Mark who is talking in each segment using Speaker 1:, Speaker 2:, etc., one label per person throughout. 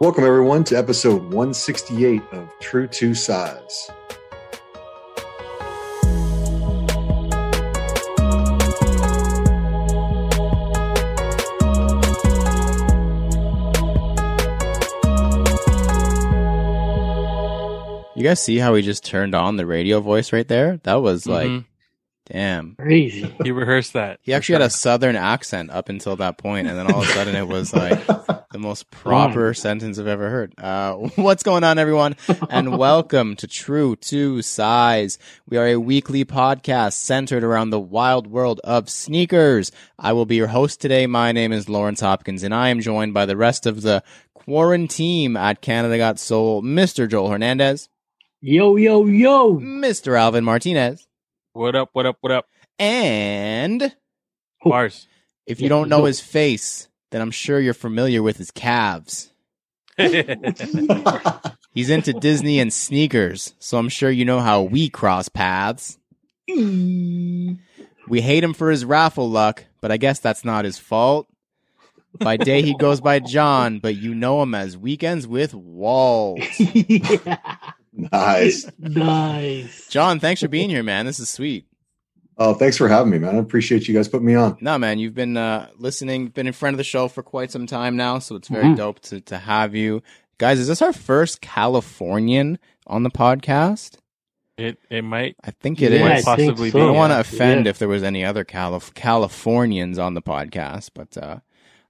Speaker 1: Welcome, everyone, to episode 168 of True to Size.
Speaker 2: You guys see how he just turned on the radio voice right there? That was like,
Speaker 3: Mhm.
Speaker 2: damn.
Speaker 4: Crazy.
Speaker 3: He rehearsed that.
Speaker 2: He actually had a southern accent up until that point, and then all of a sudden it was like the most proper sentence I've ever heard. Uh, what's going on, everyone? And welcome to True to Size. We are a weekly podcast centered around the wild world of sneakers. I will be your host today. My name is Lawrence Hopkins, and I am joined by the rest of the quarantine at Canada Got Soul, Mr. Joel Hernandez,
Speaker 4: Yo, yo, yo.
Speaker 2: Mr. Alvin Martinez,
Speaker 3: What up? What up? What up?
Speaker 2: and
Speaker 3: Bars.
Speaker 2: if you don't know his face, then I'm sure you're familiar with is calves. He's into Disney and sneakers, so I'm sure you know how we cross paths. We hate him for his raffle luck, but I guess that's not his fault. By day he goes by John, but you know him as Weekends with Walls.
Speaker 4: yeah.
Speaker 1: Nice.
Speaker 4: Nice.
Speaker 2: John, thanks for being here, man. This is sweet.
Speaker 1: Oh, thanks for having me, man. I appreciate you guys putting me on.
Speaker 2: No, man, you've been uh, listening, been in front of the show for quite some time now, so it's very
Speaker 4: Mhm.
Speaker 2: dope to, to have you. Guys, is this our first Californian on the podcast?
Speaker 3: it it might.
Speaker 2: I think it
Speaker 4: Yeah,
Speaker 2: is.
Speaker 4: I think
Speaker 3: Possibly
Speaker 4: so.
Speaker 2: I don't want to offend
Speaker 4: Yeah.
Speaker 2: if there was any other Calif- Californians on the podcast, but uh,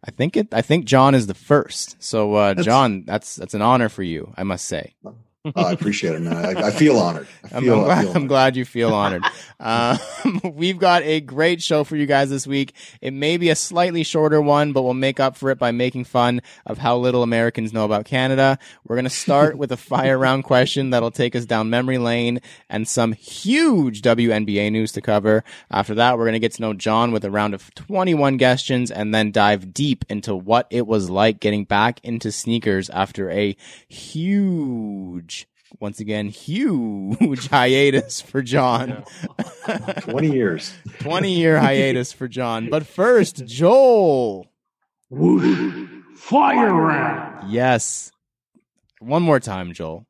Speaker 2: I think it. I think John is the first. So, uh,
Speaker 1: That's-
Speaker 2: John, that's that's an honor for you, I must say.
Speaker 1: Oh, I appreciate it, man. I, I feel honored. I
Speaker 2: I'm,
Speaker 1: feel,
Speaker 2: I'm
Speaker 1: I
Speaker 2: glad,
Speaker 1: feel
Speaker 2: I'm glad you feel honored. um, we've got a great show for you guys this week. It may be a slightly shorter one, but we'll make up for it by making fun of how little Americans know about Canada. We're going to start with a fire round question that'll take us down memory lane and some huge WNBA news to cover. After that, we're going to get to know John with a round of 21 questions and then dive deep into what it was like getting back into sneakers after a huge once again, huge hiatus for John.
Speaker 1: 20 years.
Speaker 2: 20 year hiatus for John. But first, Joel.
Speaker 4: Whoosh. Fire round.
Speaker 2: Yes. One more time, Joel.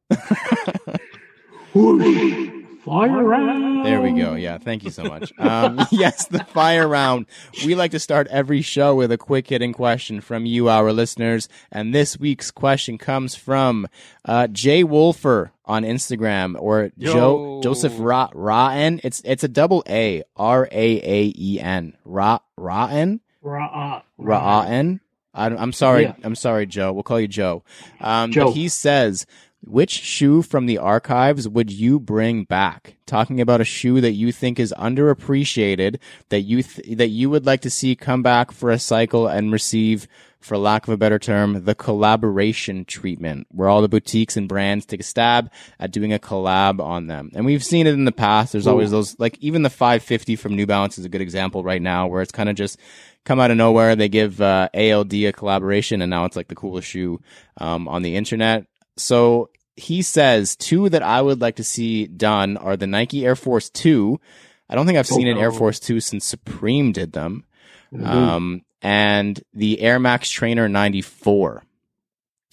Speaker 4: Whoosh. Fire round.
Speaker 2: There we go. Yeah, thank you so much. Um, yes, the fire round. We like to start every show with a quick hitting question from you, our listeners. And this week's question comes from uh, Jay Wolfer on Instagram or Joe Joseph Ra Raen. It's it's a double A R A A E N Ra Raen.
Speaker 4: Ra-
Speaker 2: Ra'an. I'm, I'm sorry.
Speaker 4: Yeah.
Speaker 2: I'm sorry, Joe. We'll call you Joe. Um,
Speaker 4: Joe.
Speaker 2: But he says, which shoe from the archives would you bring back? Talking about a shoe that you think is underappreciated, that you th- that you would like to see come back for a cycle and receive, for lack of a better term, the collaboration treatment, where all the boutiques and brands take a stab at doing a collab on them. And we've seen it in the past. There's always those, like even the 550 from New Balance is a good example right now, where it's kind of just come out of nowhere. They give uh, ALD a collaboration, and now it's like the coolest shoe um, on the internet. So he says two that I would like to see done are the Nike Air Force Two. I don't think I've seen an Air
Speaker 4: Oh.
Speaker 2: Force Two since Supreme did them,
Speaker 4: Mhm.
Speaker 2: um, and the Air Max Trainer 94.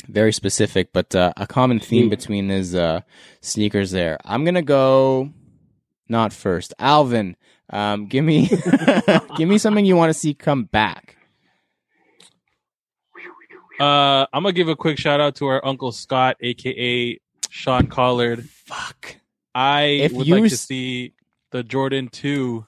Speaker 2: Very specific, but uh, a common theme between his uh, sneakers there. I'm gonna go not first. Alvin, um, give me give me something you want to see come back.
Speaker 3: Uh, I'm gonna give a quick shout out to our uncle Scott, aka Sean Collard.
Speaker 2: Fuck.
Speaker 3: I
Speaker 2: If
Speaker 3: would
Speaker 2: you
Speaker 3: like to see the Jordan Two.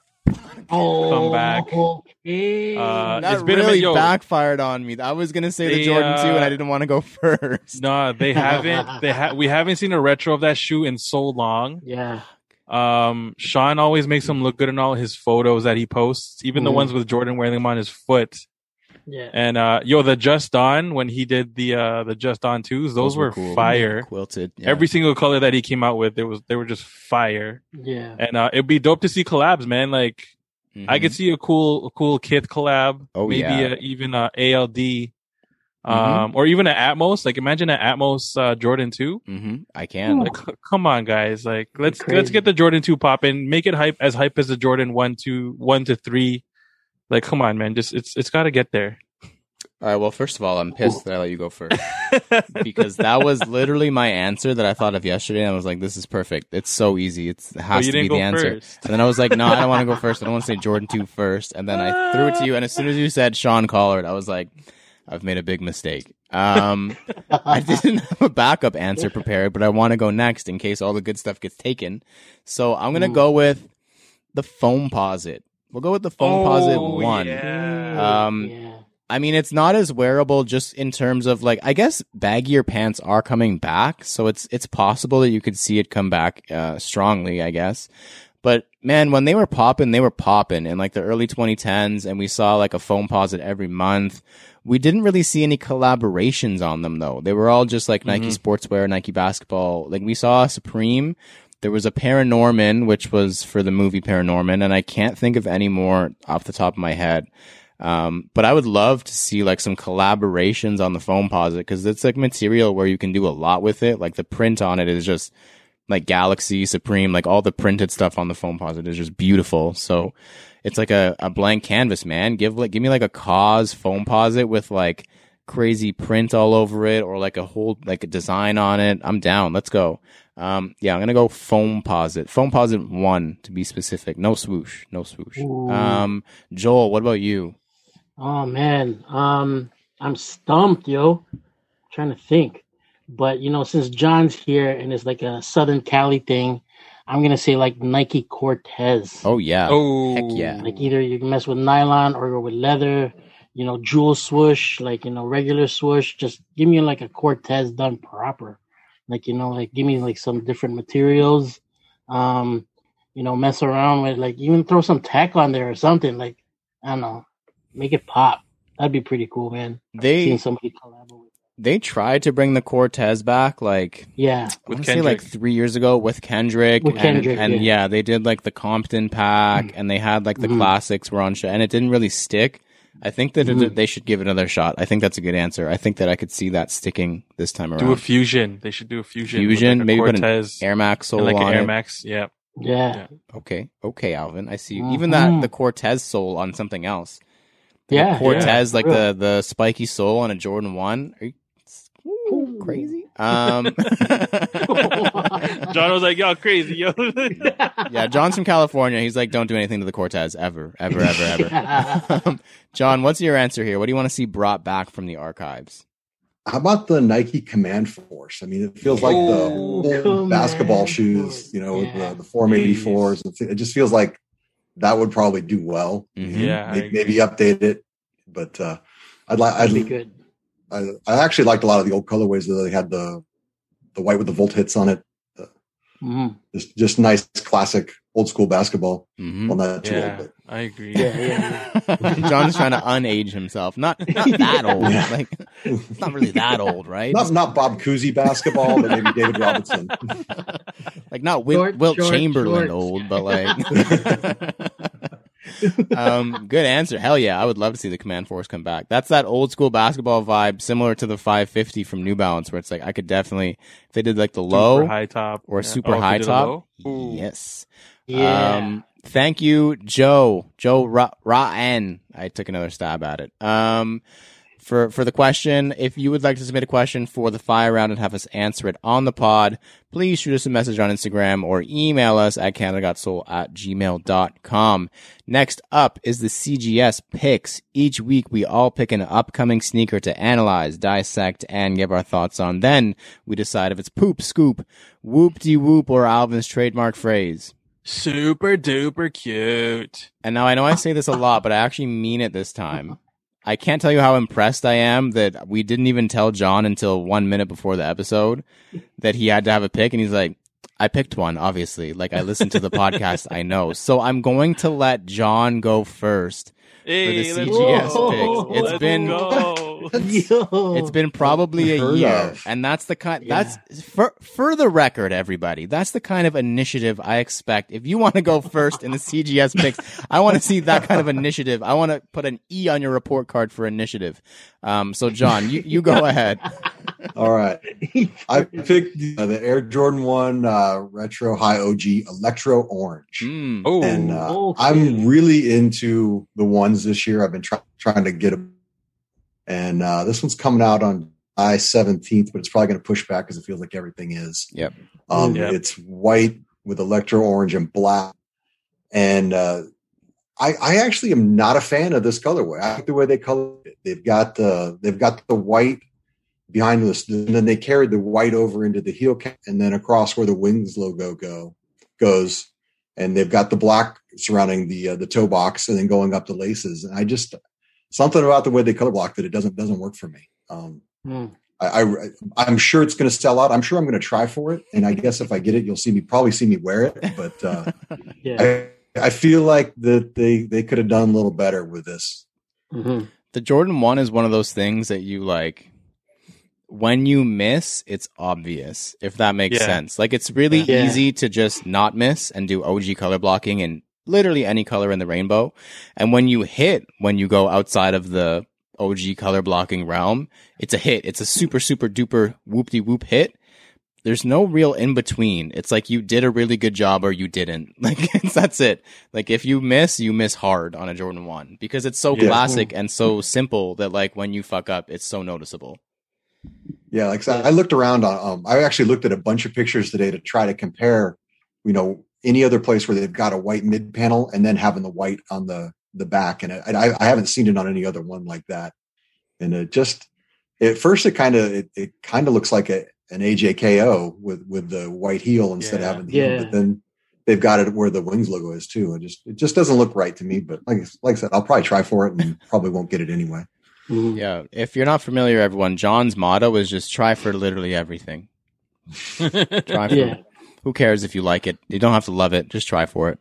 Speaker 4: oh,
Speaker 3: come back.
Speaker 4: Okay.
Speaker 3: Uh,
Speaker 2: that
Speaker 3: it's been a
Speaker 2: really
Speaker 3: minute, yo.
Speaker 2: backfired on me. I was gonna say the
Speaker 3: They,
Speaker 2: Jordan two, and
Speaker 3: uh,
Speaker 2: I didn't want to go first.
Speaker 3: No, they haven't. They ha- we haven't seen a retro of that shoe in so long.
Speaker 4: yeah.
Speaker 3: Um, Sean always makes them look good in all his photos that he posts, even the
Speaker 4: Mhm.
Speaker 3: ones with Jordan wearing them on his foot.
Speaker 4: Yeah.
Speaker 3: And uh, yo, the Just Don when he did the uh the Just Don twos, those, were,
Speaker 2: cool.
Speaker 3: fire.
Speaker 2: Quilted. yeah.
Speaker 3: Every single color that he came out with, it was they were just fire.
Speaker 4: Yeah.
Speaker 3: And uh, it'd be dope to see collabs, man. Like I
Speaker 2: Mhm.
Speaker 3: could see a cool a cool Kith collab.
Speaker 2: Oh,
Speaker 3: maybe
Speaker 2: yeah.
Speaker 3: a, even a ALD. Um,
Speaker 2: Mhm.
Speaker 3: or even an Atmos. Like imagine an Atmos uh, Jordan two.
Speaker 2: Mhm. I can.
Speaker 3: Like, c- come on, guys! Like, let's let's get the Jordan two popping. Make it hype as hype as the Jordan one, two, one to three. Like, come on, man! Just it's it's got to get there.
Speaker 2: All right. Well, first of all, I'm pissed that I let you go first because that was literally my answer that I thought of yesterday. And I was like, "This is perfect. It's so easy. It's, it has
Speaker 3: you
Speaker 2: to be the answer."
Speaker 3: first.
Speaker 2: And then I was like, "No, I don't want to go first. I don't want to say Jordan two two first. And then I threw it to you. And as soon as you said Sean Collard, I was like, "I've made a big mistake." Um, I didn't have a backup answer prepared, but I want to go next in case all the good stuff gets taken. So I'm gonna
Speaker 4: Ooh.
Speaker 2: go with the Foamposite. We'll go with the Foamposite
Speaker 3: Oh,
Speaker 2: one.
Speaker 3: yeah.
Speaker 2: Um,
Speaker 4: yeah.
Speaker 2: I mean, it's not as wearable just in terms of like, I guess baggier pants are coming back. So it's, it's possible that you could see it come back, uh, strongly, I guess. But man, when they were popping, they were popping in like the early 2010s and we saw like a Foamposite every month. We didn't really see any collaborations on them though. They were all just like Nike sportswear, Nike basketball. Like we saw Supreme. There was a Paranorman, which was for the movie Paranorman, and I can't think of any more off the top of my head. Um, but I would love to see like some collaborations on the Foamposite because it's like material where you can do a lot with it. Like the print on it is just like Galaxy, Supreme, like all the printed stuff on the Foamposite is just beautiful. So it's like a, a blank canvas, man. Give like give me like a cause Foamposite with like crazy print all over it or like a whole like a design on it. I'm down. Let's go. Um, yeah, I'm gonna go Foamposite. Foam posit one to be specific. No swoosh. No swoosh.
Speaker 4: Ooh.
Speaker 2: Um, Joel, what about you?
Speaker 4: Oh man, um, I'm stumped, yo. trying to think, but you know, since John's here and it's like a Southern Cali thing, I'm gonna say like Nike Cortez.
Speaker 2: Oh yeah.
Speaker 3: Oh,
Speaker 2: Heck yeah.
Speaker 4: Like either you can mess with nylon or go with leather. You know, jewel swoosh, like you know, regular swoosh. Just give me like a Cortez done proper. Like you know, like give me like some different materials. Um, you know, mess around with like even throw some tack on there or something. Like I don't know, make it pop. That'd be pretty cool, man.
Speaker 2: They
Speaker 4: Seeing somebody collaborate.
Speaker 2: they tried to bring the Cortez back like
Speaker 4: Yeah,
Speaker 3: With
Speaker 2: say like three years ago with Kendrick,
Speaker 4: With
Speaker 2: and,
Speaker 4: Kendrick,
Speaker 2: and
Speaker 4: yeah.
Speaker 2: yeah. they did like the Compton pack, and they had like the
Speaker 4: Mhm.
Speaker 2: classics were on show, and it didn't really stick. I think that it,
Speaker 4: Mhm.
Speaker 2: they should give it another shot. I think that's a good answer. I think that I could see that sticking this time around.
Speaker 3: do a fusion. They should do a fusion.
Speaker 2: Fusion,
Speaker 3: like a
Speaker 2: maybe put an Air Max sole
Speaker 3: and like an
Speaker 2: on
Speaker 3: Air
Speaker 2: it.
Speaker 3: Max. Yeah.
Speaker 4: yeah,
Speaker 2: Okay, okay, Alvin, I see. you. Even that the Cortez sole on something else.
Speaker 4: yeah.
Speaker 2: Cortez, like
Speaker 4: Real.
Speaker 2: the the spiky sole on a Jordan One. Are you crazy? Um,
Speaker 3: John was like, "Y'all crazy, yo."
Speaker 2: yeah, John's from California. He's like, don't do anything to the Cortez ever, ever, ever, ever. um, John, what's your answer here? What do you want to see brought back from the archives?
Speaker 1: How about the Nike Command Force? I mean, it feels like the
Speaker 3: Oh,
Speaker 1: old
Speaker 4: Command
Speaker 1: basketball
Speaker 4: Force.
Speaker 1: shoes, you know,
Speaker 4: Yeah.
Speaker 1: the, the Form 84s. It- It just feels like that would probably do well.
Speaker 2: Mhm.
Speaker 3: yeah,
Speaker 1: Maybe, maybe update it, but uh, I'd like.
Speaker 4: That'd be good.
Speaker 1: I, I actually liked a lot of the old colorways. That they had the the white with the volt hits on it.
Speaker 4: Mhm.
Speaker 1: Just just nice classic old school basketball.
Speaker 2: Mhm.
Speaker 1: Well, not too
Speaker 3: yeah,
Speaker 1: old,
Speaker 3: I agree.
Speaker 4: Yeah, yeah,
Speaker 2: John's trying to unage himself. Not not that old.
Speaker 1: Yeah.
Speaker 2: Like it's not really that old, right?
Speaker 1: not not Bob Cousy basketball, but maybe David Robinson.
Speaker 2: like not Wilt,
Speaker 4: Short,
Speaker 2: Wilt
Speaker 4: short,
Speaker 2: Chamberlain
Speaker 4: short.
Speaker 2: old, but like. Um, good answer. Hell yeah, I would love to see the Command Force come back. That's that old school basketball vibe, similar to the 550 from New Balance, where it's like I could definitely if they did like the
Speaker 3: Super
Speaker 2: low
Speaker 3: high top
Speaker 2: or
Speaker 3: Yeah.
Speaker 2: super
Speaker 3: Oh,
Speaker 2: high
Speaker 3: they did a
Speaker 2: top. Yes.
Speaker 4: yeah.
Speaker 2: Um, thank you, Joe. Joe Ra- Ra'en. I took another stab at it. Um, for for the question, if you would like to submit a question for the fire round and have us answer it on the pod, please shoot us a message on Instagram or email us at canada.soul at gmail.com. Next up is the CGS picks. Each week we all pick an upcoming sneaker to analyze, dissect, and give our thoughts on. Then we decide if it's poop, scoop, whoop de whoop, or Alvin's trademark phrase.
Speaker 3: Super duper cute.
Speaker 2: And now I know I say this a lot, but I actually mean it this time. I can't tell you how impressed I am that we didn't even tell John until one minute before the episode that he had to have a pick. And he's like, I picked one, obviously. Like I listened to the podcast, I know. So I'm going to let John go first.
Speaker 3: Hey,
Speaker 2: the CGS
Speaker 3: go.
Speaker 2: picks. It's
Speaker 3: Let's
Speaker 2: been-
Speaker 3: go.
Speaker 2: It's been probably a year,
Speaker 1: of.
Speaker 2: and that's the kind.
Speaker 4: Yeah.
Speaker 2: That's for for the record, everybody. That's the kind of initiative I expect. If you want to go first in the CGS picks, I want to see that kind of initiative. I want to put an E on your report card for initiative. Um, so John, you you go ahead.
Speaker 1: All right. I picked uh, the Air Jordan 1 uh, Retro High OG Electro Orange.
Speaker 2: Mm.
Speaker 3: Oh,
Speaker 1: and uh,
Speaker 4: okay.
Speaker 1: I'm really into the ones this year. I've been try- trying to get them, and uh, this one's coming out on July 17th, but it's probably going to push back because it feels like everything is.
Speaker 2: Yep.
Speaker 1: Um,
Speaker 3: Yep.
Speaker 1: It's white with electro orange and black, and uh, I, I actually am not a fan of this colorway. I like the way they color it. They've got the they've got the white behind this, and then they carried the white over into the heel cap, and then across where the wings logo go goes, and they've got the black surrounding the uh, the toe box, and then going up the laces. And I just something about the way they color block it, it doesn't doesn't work for me. Um,
Speaker 4: Hmm.
Speaker 1: I, I I'm sure it's going to sell out. I'm sure I'm going to try for it, and I guess if I get it, you'll see me probably see me wear it. But uh,
Speaker 4: Yeah.
Speaker 1: I I feel like that they they could have done a little better with this.
Speaker 4: hmm
Speaker 2: the Jordan 1 is one of those things that you like when you miss, it's obvious, if that makes
Speaker 3: Yeah.
Speaker 2: sense. Like it's really
Speaker 4: Yeah.
Speaker 2: easy to just not miss and do OG color blocking in literally any color in the rainbow. And when you hit, when you go outside of the OG color blocking realm, it's a hit. It's a super, super duper whoop de whoop hit. There's no real in between. It's like you did a really good job or you didn't. Like that's it. Like if you miss, you miss hard on a Jordan 1 because it's so
Speaker 3: Yeah.
Speaker 2: classic mm. and so simple that like when you fuck up, it's so noticeable.
Speaker 1: Yeah, like I I looked around on. Um, I actually looked at a bunch of pictures today to try to compare. You know, any other place where they've got a white mid panel and then having the white on the the back, and I, I haven't seen it on any other one like that. And it just at first it kind of it, it kind of looks like a an AJKO with with the white heel instead
Speaker 3: Yeah.
Speaker 1: of having the heel, but then they've got it where the wings logo is too. It just it just doesn't look right to me. But like like I said, I'll probably try for it and probably won't get it anyway.
Speaker 4: Hmm
Speaker 2: Yeah. If you're not familiar, everyone, John's motto is just try for literally everything. Try for
Speaker 4: Yeah.
Speaker 2: Who cares if you like it? You don't have to love it. Just try for it.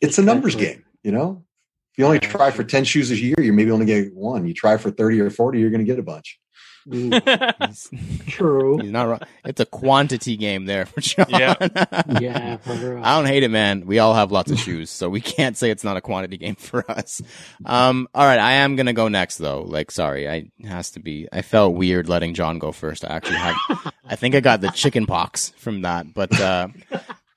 Speaker 1: it's a numbers game, you know. If you only try for ten shoes a year, you're maybe only get one. You try for thirty or forty, you're going to get a bunch.
Speaker 2: He's,
Speaker 4: True.
Speaker 2: he's not wrong. It's a quantity game there for John.
Speaker 3: Yeah.
Speaker 4: Yeah, for real.
Speaker 2: I don't hate it, man. We all have lots of shoes, so we can't say it's not a quantity game for us. Um, all right, I am gonna go next though. Like, sorry, I has to be. I felt weird letting John go first. I actually had, I think I got the chicken pox from that. But uh,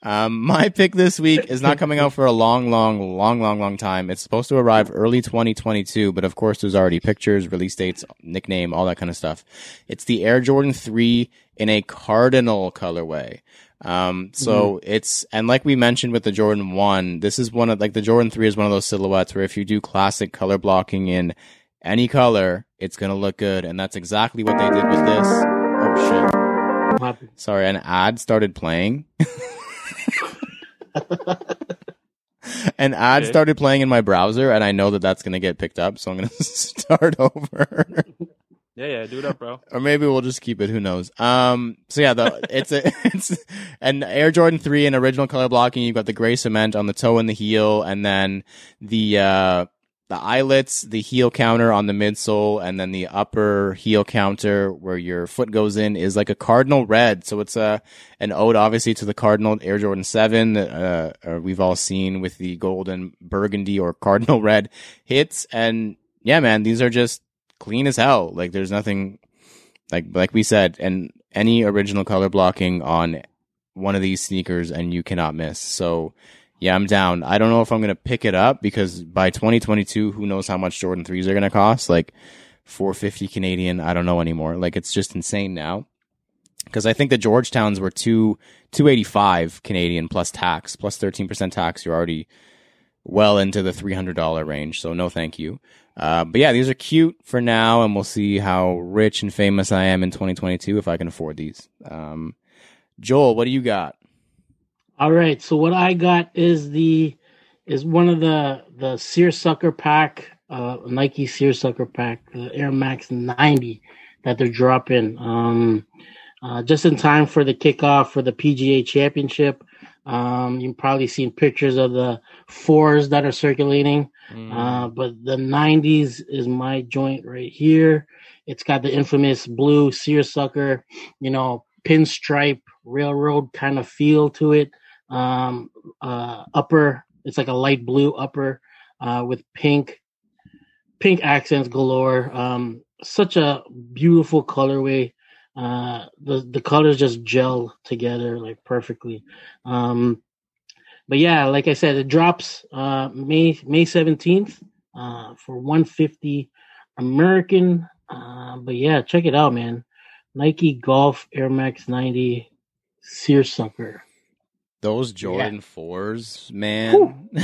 Speaker 2: um, my pick this week is not coming out for a long, long, long, long, long time. It's supposed to arrive early 2022, but of course, there's already pictures, release dates, nickname, all that kind of stuff. It's the Air Jordan 3 in a cardinal colorway. Um, so it's, and like we mentioned with the Jordan 1, this is one of, like the Jordan 3 is one of those silhouettes where if you do classic color blocking in any color, it's going to look good. And that's exactly what they did with this. Oh shit. Sorry, an ad started playing. An ad
Speaker 3: Okay.
Speaker 2: started playing in my browser, and I know that that's going to get picked up, so I'm going to start over.
Speaker 3: yeah, yeah, do it up, bro.
Speaker 2: or maybe we'll just keep it. Who knows? Um. So yeah, the it's a it's an Air Jordan three in original color blocking. You've got the gray cement on the toe and the heel, and then the uh the eyelets, the heel counter on the midsole, and then the upper heel counter where your foot goes in is like a cardinal red. So it's a an ode, obviously, to the Cardinal Air Jordan Seven. that uh, we've all seen with the golden burgundy or cardinal red hits, and yeah, man, these are just clean as hell. Like there's nothing like like we said, and any original color blocking on one of these sneakers, and you cannot miss. So yeah, I'm down. I don't know if I'm gonna pick it up because by 2022, who knows how much Jordan threes are gonna cost? Like 450 Canadian. I don't know anymore. Like it's just insane now. Because I think the Georgetowns were two 285 Canadian plus tax plus plus 13 percent tax. You're already well into the $300 range. So no, thank you. Uh, but yeah, these are cute for now, and we'll see how rich and famous I am in 2022 if I can afford these. Um, Joel, what do you got?
Speaker 4: All right. So what I got is the is one of the the Seersucker pack, uh, Nike Seersucker pack, the Air Max 90 that they're dropping. Um, uh, just in time for the kickoff for the PGA Championship. Um, you've probably seen pictures of the fours that are circulating. Uh, but the 90s is my joint right here. It's got the infamous blue seersucker, you know, pinstripe railroad kind of feel to it. Um, uh, upper, it's like a light blue upper uh, with pink, pink accents galore. Um, such a beautiful colorway. Uh, the the colors just gel together like perfectly. Um, but yeah, like I said, it drops uh, May May seventeenth uh, for one fifty American Uh, but yeah, check it out, man. Nike Golf Air Max 90 Seersucker.
Speaker 2: Those Jordan fours, man.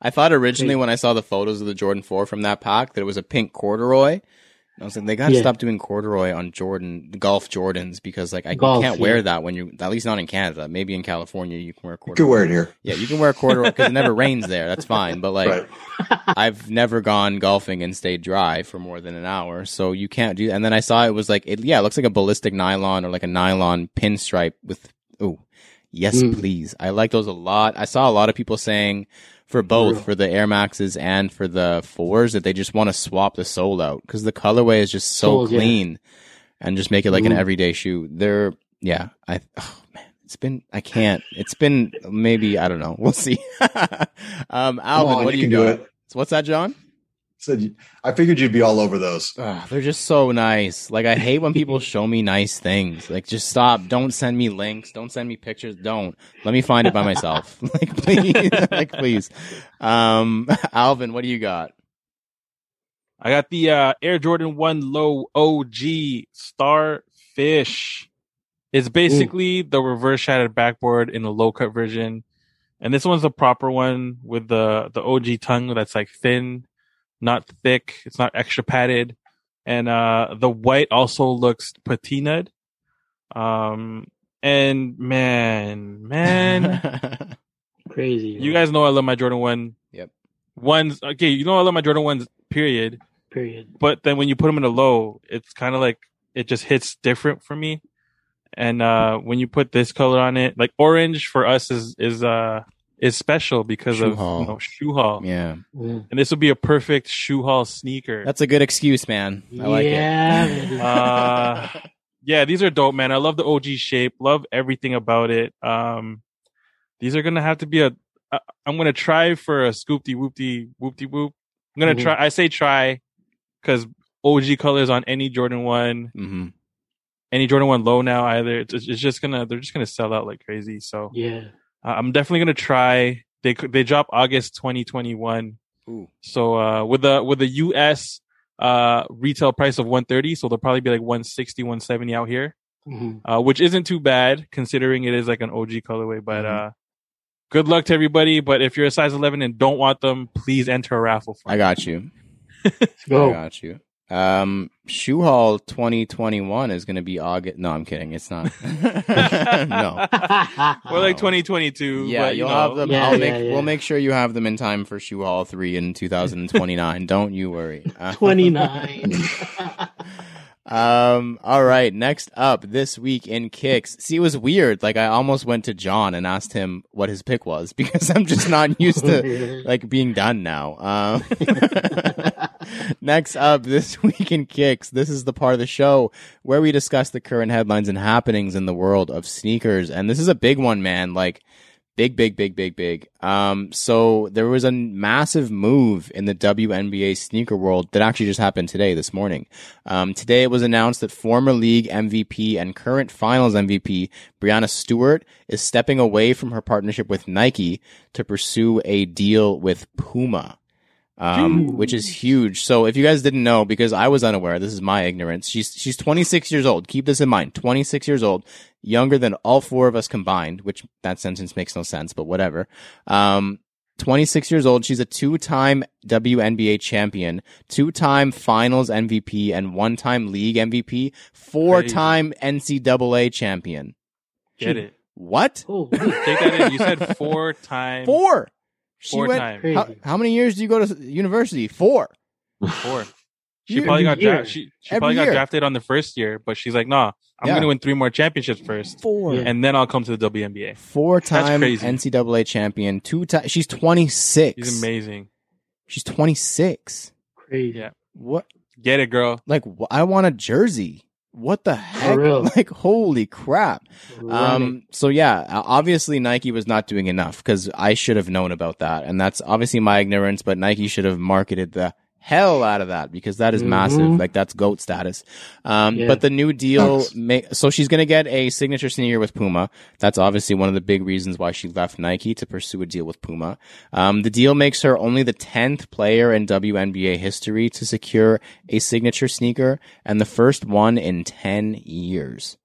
Speaker 2: I thought originally
Speaker 4: Crazy.
Speaker 2: when I saw the photos of the Jordan four from that pack that it was a pink corduroy. I was like, they gotta
Speaker 4: Yeah.
Speaker 2: stop doing corduroy on Jordan golf Jordans because like I
Speaker 4: Golf,
Speaker 2: can't wear
Speaker 4: yeah.
Speaker 2: that when you at least not in Canada. Maybe in California you can wear corduroy.
Speaker 1: You can wear it here.
Speaker 2: Yeah, you can wear corduroy because it never rains there. That's fine. But like
Speaker 1: right.
Speaker 2: I've never gone golfing and stayed dry for more than an hour, so you can't do. And then I saw it was like, it, yeah, it looks like a ballistic nylon or like a nylon pinstripe with. Oh, yes,
Speaker 4: Mm.
Speaker 2: please. I like those a lot. I saw a lot of people saying for both for the Air Maxes and for the fours that they just want to swap the sole out because the colorway is just so
Speaker 4: Soles, yeah.
Speaker 2: clean and just make it like an
Speaker 4: Mhm.
Speaker 2: everyday shoe. They're yeah, I oh man, it's been I can't. It's been maybe I don't know. We'll see. um, Alvin,
Speaker 1: on,
Speaker 2: what do
Speaker 1: you
Speaker 2: you
Speaker 1: do it.
Speaker 2: So what's that, John?
Speaker 1: Said you, I figured you'd be all over those.
Speaker 2: Ugh, they're just so nice. Like I hate when people show me nice things. Like just stop. Don't send me links. Don't send me pictures. Don't. Let me find it by myself. like please. like please. Um Alvin, what do you got?
Speaker 3: I got the uh, Air Jordan 1 Low OG Starfish. It's basically the reverse shattered backboard in a low cut version. And this one's the proper one with the, the OG tongue that's like thin, not thick. It's not extra padded. And, uh, the white also looks patinaed. Um, and man, man,
Speaker 4: Crazy.
Speaker 3: you guys know I love my Jordan 1.
Speaker 2: Yep.
Speaker 3: Ones, okay, you know I love my Jordan 1s, period
Speaker 4: Period.
Speaker 3: but then when you put them in a low, it's kind of like it just hits different for me. And uh when you put this color on it, like orange for us is is uh is special because
Speaker 2: Shoe
Speaker 3: of
Speaker 2: haul.
Speaker 3: you know shoe haul.
Speaker 2: yeah.
Speaker 4: Mm.
Speaker 3: And this would be a perfect shoe haul sneaker.
Speaker 2: That's a good excuse, man. I like
Speaker 4: yeah,
Speaker 2: it.
Speaker 4: man.
Speaker 3: Uh, yeah, these are dope, man. I love the OG shape. Love everything about it. Um, these are gonna have to be a. I- I'm gonna try for a scoopty whoopty whoopty whoop. I'm gonna
Speaker 4: Mhm.
Speaker 3: try. I say try because OG colors on any Jordan one,
Speaker 2: hmm
Speaker 3: any Jordan one low now either. It's, it's just gonna. They're just gonna sell out like crazy. So
Speaker 4: yeah.
Speaker 3: Uh, I'm definitely gonna try. They they drop August 2021.
Speaker 2: Ooh.
Speaker 3: So uh, with the with the US uh retail price of 130, so they'll probably be like 160, 170 out here,
Speaker 4: Mhm.
Speaker 3: uh, which isn't too bad considering it is like an OG colorway. But
Speaker 2: Mhm.
Speaker 3: uh, good luck to everybody. But if you're a size 11 and don't want them, please enter a raffle. For
Speaker 2: I got you.
Speaker 4: Let's
Speaker 2: I got you. Um, Shoe Hall 2021 is going to be August. No, I'm kidding. It's not. no.
Speaker 3: We're like 2022.
Speaker 2: Yeah,
Speaker 3: but, you
Speaker 2: you'll
Speaker 3: know.
Speaker 2: have them.
Speaker 4: Yeah,
Speaker 2: I'll
Speaker 4: yeah,
Speaker 2: make.
Speaker 4: yeah.
Speaker 2: We'll make sure you have them in time for Shoe Hall three in 2029. Don't you worry. Uh,
Speaker 4: 29.
Speaker 2: Um. All right. Next up this week in kicks. See, it was weird. Like I almost went to John and asked him what his pick was because I'm just not used to like being done now. Um, next up this week in kicks. This is the part of the show where we discuss the current headlines and happenings in the world of sneakers, and this is a big one, man. Like big, big, big, big, big. Um, so there was a massive move in the WNBA sneaker world that actually just happened today, this morning. Um, today it was announced that former league MVP and current finals MVP Breanna Stewart is stepping away from her partnership with Nike to pursue a deal with Puma. Um, which is huge. So if you guys didn't know, because I was unaware, this is my ignorance. She's, she's 26 years old. Keep this in mind. 26 years old, younger than all four of us combined, which that sentence makes no sense, but whatever. Um, 26 years old. She's a two-time WNBA champion, two-time finals MVP, and one-time league MVP, four-time NCAA champion.
Speaker 3: Get it.
Speaker 2: What?
Speaker 4: Holy
Speaker 3: Take that in. You said four times.
Speaker 2: Four. She
Speaker 3: Four
Speaker 2: went,
Speaker 3: times.
Speaker 2: how, how many years do you go to university? Four.
Speaker 3: Four. She
Speaker 2: You-
Speaker 3: probably got
Speaker 4: Every year.
Speaker 3: drafted. She, she
Speaker 2: Every
Speaker 3: probably got
Speaker 2: year.
Speaker 3: drafted on the first year, but she's like, nah, I'm
Speaker 2: Yeah.
Speaker 3: going to win three more championships first,
Speaker 2: Four.
Speaker 3: And then I'll come to the WNBA.
Speaker 2: Four-time
Speaker 3: crazy.
Speaker 2: NCAA champion. Two times. She's 26.
Speaker 3: She's amazing.
Speaker 2: She's 26.
Speaker 4: Crazy.
Speaker 3: Yeah.
Speaker 2: What?
Speaker 3: Get it, girl.
Speaker 2: Like, wh- I want a jersey. What the heck? Like, holy crap. Um, so yeah, obviously Nike was not doing enough because I should have known about that. And that's obviously my ignorance, but Nike should have marketed the hell out of that because that is massive.
Speaker 4: Mhm.
Speaker 2: Like that's goat status. Um,
Speaker 4: Yeah.
Speaker 2: but the new deal, ma- so she's going to get a signature sneaker with Puma. That's obviously one of the big reasons why she left Nike to pursue a deal with Puma. Um, the deal makes her only the 10th player in WNBA history to secure a signature sneaker and the first one in 10 years.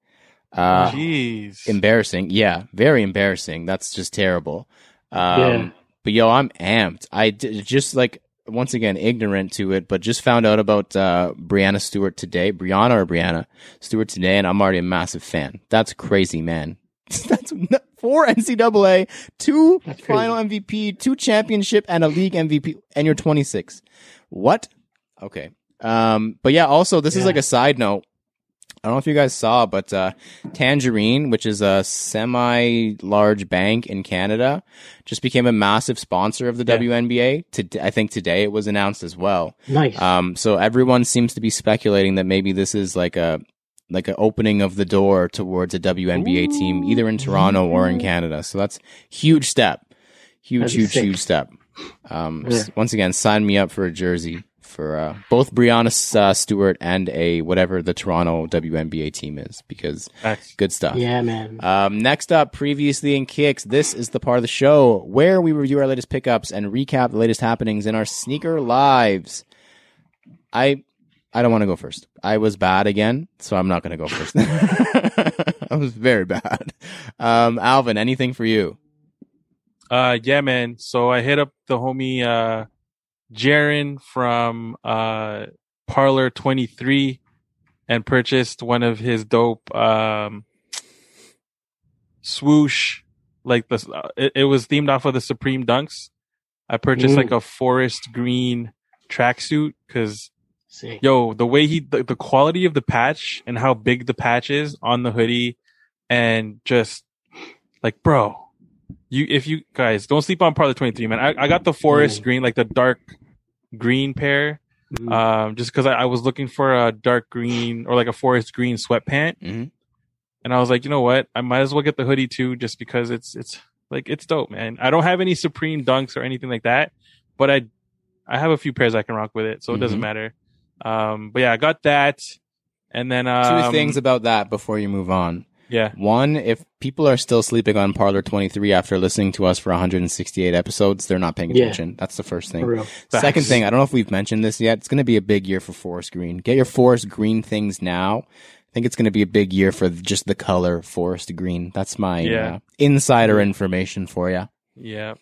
Speaker 2: Uh,
Speaker 3: Jeez.
Speaker 2: embarrassing. Yeah, very embarrassing. That's just terrible. Um,
Speaker 4: Yeah.
Speaker 2: But yo, I'm amped. I d- just like once again ignorant to it, but just found out about uh, Breanna Stewart today. Brianna or Breanna Stewart today, and I'm already a massive fan. That's crazy, man. That's four NCAA, two
Speaker 4: That's
Speaker 2: final MVP, two championship, and a league MVP, and you're 26. What? Okay. Um, but yeah, also this is like a side note. I don't know if you guys saw, but uh, Tangerine, which is a semi-large bank in Canada, just became a massive sponsor of the
Speaker 3: Yeah.
Speaker 2: WNBA. To, I think today it was announced as well.
Speaker 4: Nice.
Speaker 2: Um, so everyone seems to be speculating that maybe this is like a like an opening of the door towards a WNBA team, either in Toronto or in Canada. So that's huge step, huge,
Speaker 4: That'd
Speaker 2: huge,
Speaker 4: sick.
Speaker 2: huge step. Um,
Speaker 4: Yeah.
Speaker 2: once again, sign me up for a jersey for uh, both Breanna uh, Stewart and a whatever the Toronto WNBA team is because
Speaker 3: Facts.
Speaker 2: good stuff.
Speaker 4: yeah, man.
Speaker 2: Um, next up, previously in kicks, this is the part of the show where we review our latest pickups and recap the latest happenings in our sneaker lives. I I don't want to go first. I was bad again, so I'm not going to go first. I was very bad. Um, Alvin, anything for you?
Speaker 3: Uh, yeah, man. So I hit up the homie, uh, Jaren from, uh, Parlor 23 and purchased one of his dope, um, swoosh, like the, uh, it, it was themed off of the Supreme Dunks. I purchased
Speaker 4: Ooh.
Speaker 3: like a forest green tracksuit because yo, the way he, the, the quality of the patch and how big the patch is on the hoodie and just like, bro, you, if you guys don't sleep on Parlor 23, man, I, I got the forest green, like the dark green pair,
Speaker 4: Mhm.
Speaker 3: um, just cause I, I was looking for a dark green or like a forest green sweatpant.
Speaker 2: Mhm.
Speaker 3: And I was like, you know what? I might as well get the hoodie too, just because it's, it's like, it's dope, man. I don't have any Supreme dunks or anything like that, but I, I have a few pairs I can rock with it. So it doesn't
Speaker 2: Mhm.
Speaker 3: matter. Um, but yeah, I got that. And then, um,
Speaker 2: Two things about that before you move on.
Speaker 3: Yeah.
Speaker 2: One, if people are still sleeping on Parlor 23 after listening to us for 168 episodes, they're not paying
Speaker 4: Yeah.
Speaker 2: attention. That's the first thing.
Speaker 4: For real.
Speaker 2: Second
Speaker 3: Facts.
Speaker 2: thing, I don't know if we've mentioned this yet. It's going to be a big year for forest green. Get your forest green things now. I think it's going to be a big year for just the color forest green. That's my
Speaker 3: Yeah.
Speaker 2: uh, insider information for you.
Speaker 3: Yeah.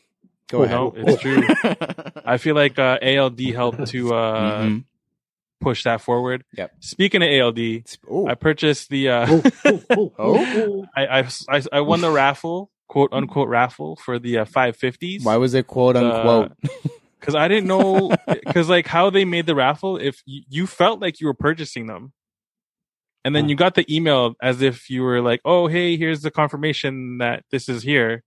Speaker 2: Go ahead.
Speaker 3: No, it's true. I feel like, uh, ALD helped to, uh,
Speaker 2: Mhm.
Speaker 3: Push that forward.
Speaker 2: Yep.
Speaker 3: Speaking of ALD,
Speaker 2: Ooh.
Speaker 3: I purchased the, uh,
Speaker 4: Oh, oh, oh,
Speaker 2: Oh.
Speaker 4: oh,
Speaker 3: I, I, I, I won the raffle, quote unquote raffle for the uh, 550s.
Speaker 2: Why was it quote unquote?
Speaker 3: Because I didn't know, because like how they made the raffle, if you, you felt like you were purchasing them. And then
Speaker 4: Huh.
Speaker 3: you got the email as if you were like, oh, hey, here's the confirmation that this is here.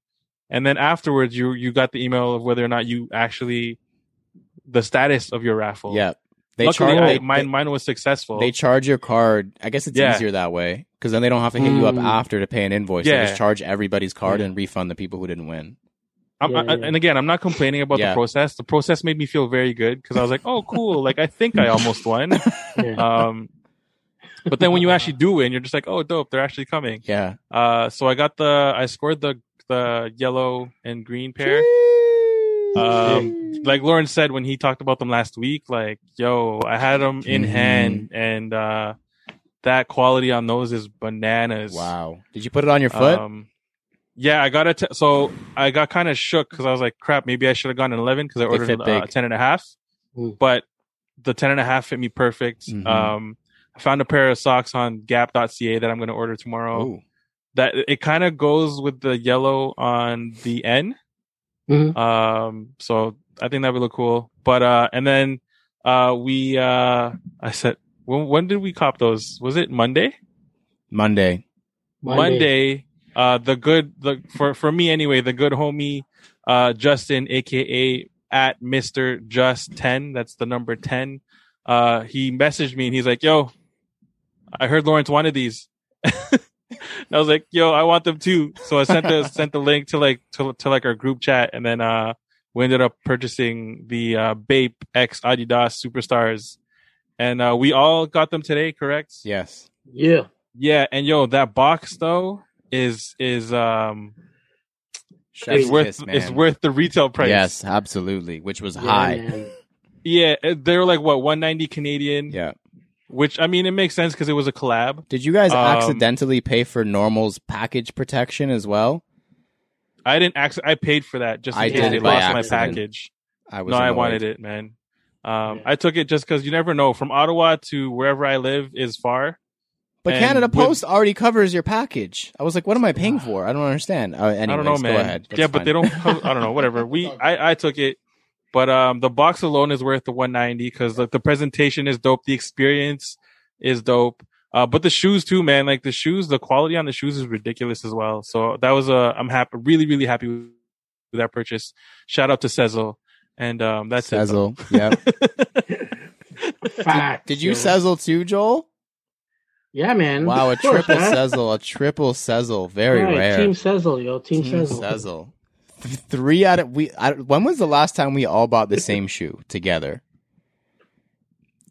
Speaker 3: And then afterwards, you, you got the email of whether or not you actually, the status of your raffle.
Speaker 2: yeah. They
Speaker 3: Luckily,
Speaker 2: charge
Speaker 3: I,
Speaker 2: they,
Speaker 3: mine,
Speaker 2: they,
Speaker 3: mine was successful.
Speaker 2: they charge your card. I guess it's
Speaker 3: Yeah.
Speaker 2: easier that way because then they don't have to hit you up
Speaker 4: Mm.
Speaker 2: after to pay an invoice. They
Speaker 3: Yeah.
Speaker 2: just charge everybody's card
Speaker 3: Yeah.
Speaker 2: and refund the people who didn't win.
Speaker 3: I'm, I,
Speaker 4: Yeah, yeah.
Speaker 3: and again, I'm not complaining about
Speaker 2: Yeah.
Speaker 3: the process. The process made me feel very good because I was like, "Oh, cool! Like I think I almost won."
Speaker 4: Yeah.
Speaker 3: Um, but then when you actually do win, you're just like, "Oh, dope! They're actually coming."
Speaker 2: Yeah.
Speaker 3: Uh, so I got the, I scored the the yellow and green pair. Um, like Lauren said when he talked about them last week, like, "Yo, I had them in
Speaker 2: Mhm.
Speaker 3: hand, and uh, that quality on those is bananas."
Speaker 2: Wow. Did you put it on your foot?
Speaker 3: Um, yeah, I got it. So I got kind of shook because I was like, crap, maybe I should have gone an 11 because I ordered
Speaker 2: fit
Speaker 3: uh, 10 and a half.
Speaker 4: Ooh.
Speaker 3: But the 10 and a half fit me perfect.
Speaker 2: Mhm.
Speaker 3: Um, I found a pair of socks on gap.ca that I'm going to order tomorrow.
Speaker 2: Ooh.
Speaker 3: That it kind of goes with the yellow on the N.
Speaker 4: Mhm.
Speaker 3: Um, so I think that would look cool. But, uh, and then, uh, we, uh, I said, when, when did we cop those? Was it Monday?
Speaker 2: Monday.
Speaker 3: Monday, uh, the good, the for for me anyway, the good homie, uh, Justin, aka at Mister Just Ten. That's the number ten. Uh, he messaged me and he's like, "Yo, I heard Lawrence wanted these." and I was like, "Yo, I want them too." So I sent the sent the link to like to to like our group chat, and then uh, we ended up purchasing the uh, Bape X Adidas Superstars, and uh, we all got them today. Correct?
Speaker 2: Yes.
Speaker 4: Yeah.
Speaker 3: Yeah, and yo, that box though is is um
Speaker 2: Chef's
Speaker 3: is worth
Speaker 2: kiss,
Speaker 3: is
Speaker 2: man.
Speaker 3: worth the retail price.
Speaker 2: Yes, absolutely. Which was
Speaker 4: Yeah,
Speaker 2: high.
Speaker 4: man.
Speaker 3: Yeah, uh, they're like what 190 Canadian,
Speaker 2: Yeah.
Speaker 3: Which I mean it makes sense because it was a collab.
Speaker 2: Did you guys
Speaker 3: Um,
Speaker 2: accidentally pay for Normal's package protection as well?
Speaker 3: I didn't actually I paid for that just in
Speaker 2: I
Speaker 3: case
Speaker 4: did
Speaker 3: they
Speaker 4: it by
Speaker 3: lost my package.
Speaker 2: I was
Speaker 3: No, I wanted it, man. Um,
Speaker 4: Yeah.
Speaker 3: I took it just because you never know. From Ottawa to wherever I live is far.
Speaker 2: But
Speaker 3: And
Speaker 2: Canada
Speaker 3: with-
Speaker 2: Post already covers your package. I was like, what am I paying for? I don't understand. Uh, anyways,
Speaker 3: I don't know, man.
Speaker 2: Go ahead.
Speaker 3: yeah,
Speaker 2: That's
Speaker 3: but they don't. co- I don't know. Whatever. We I I took it, but um the box alone is worth the 190 because like the presentation is dope, the experience is dope. Uh, but the shoes too, man. Like the shoes, the quality on the shoes is ridiculous as well. So that was a I'm happy, really, really happy with that purchase. Shout out to Sezzle, and um that's it.
Speaker 2: Sezzle. Yeah.
Speaker 4: Facts,
Speaker 2: Did you
Speaker 4: yo.
Speaker 2: Sezzle too, Joel?
Speaker 4: Yeah, man.
Speaker 2: Wow, a triple
Speaker 4: man.
Speaker 2: Sezzle. A triple Sezzle. Very
Speaker 4: Right,
Speaker 2: rare.
Speaker 4: Team Sezzle, yo. Team,
Speaker 2: Team
Speaker 4: Sezzle.
Speaker 2: Sezzle. Th- Three out of we. I, when was the last time we all bought the same shoe together?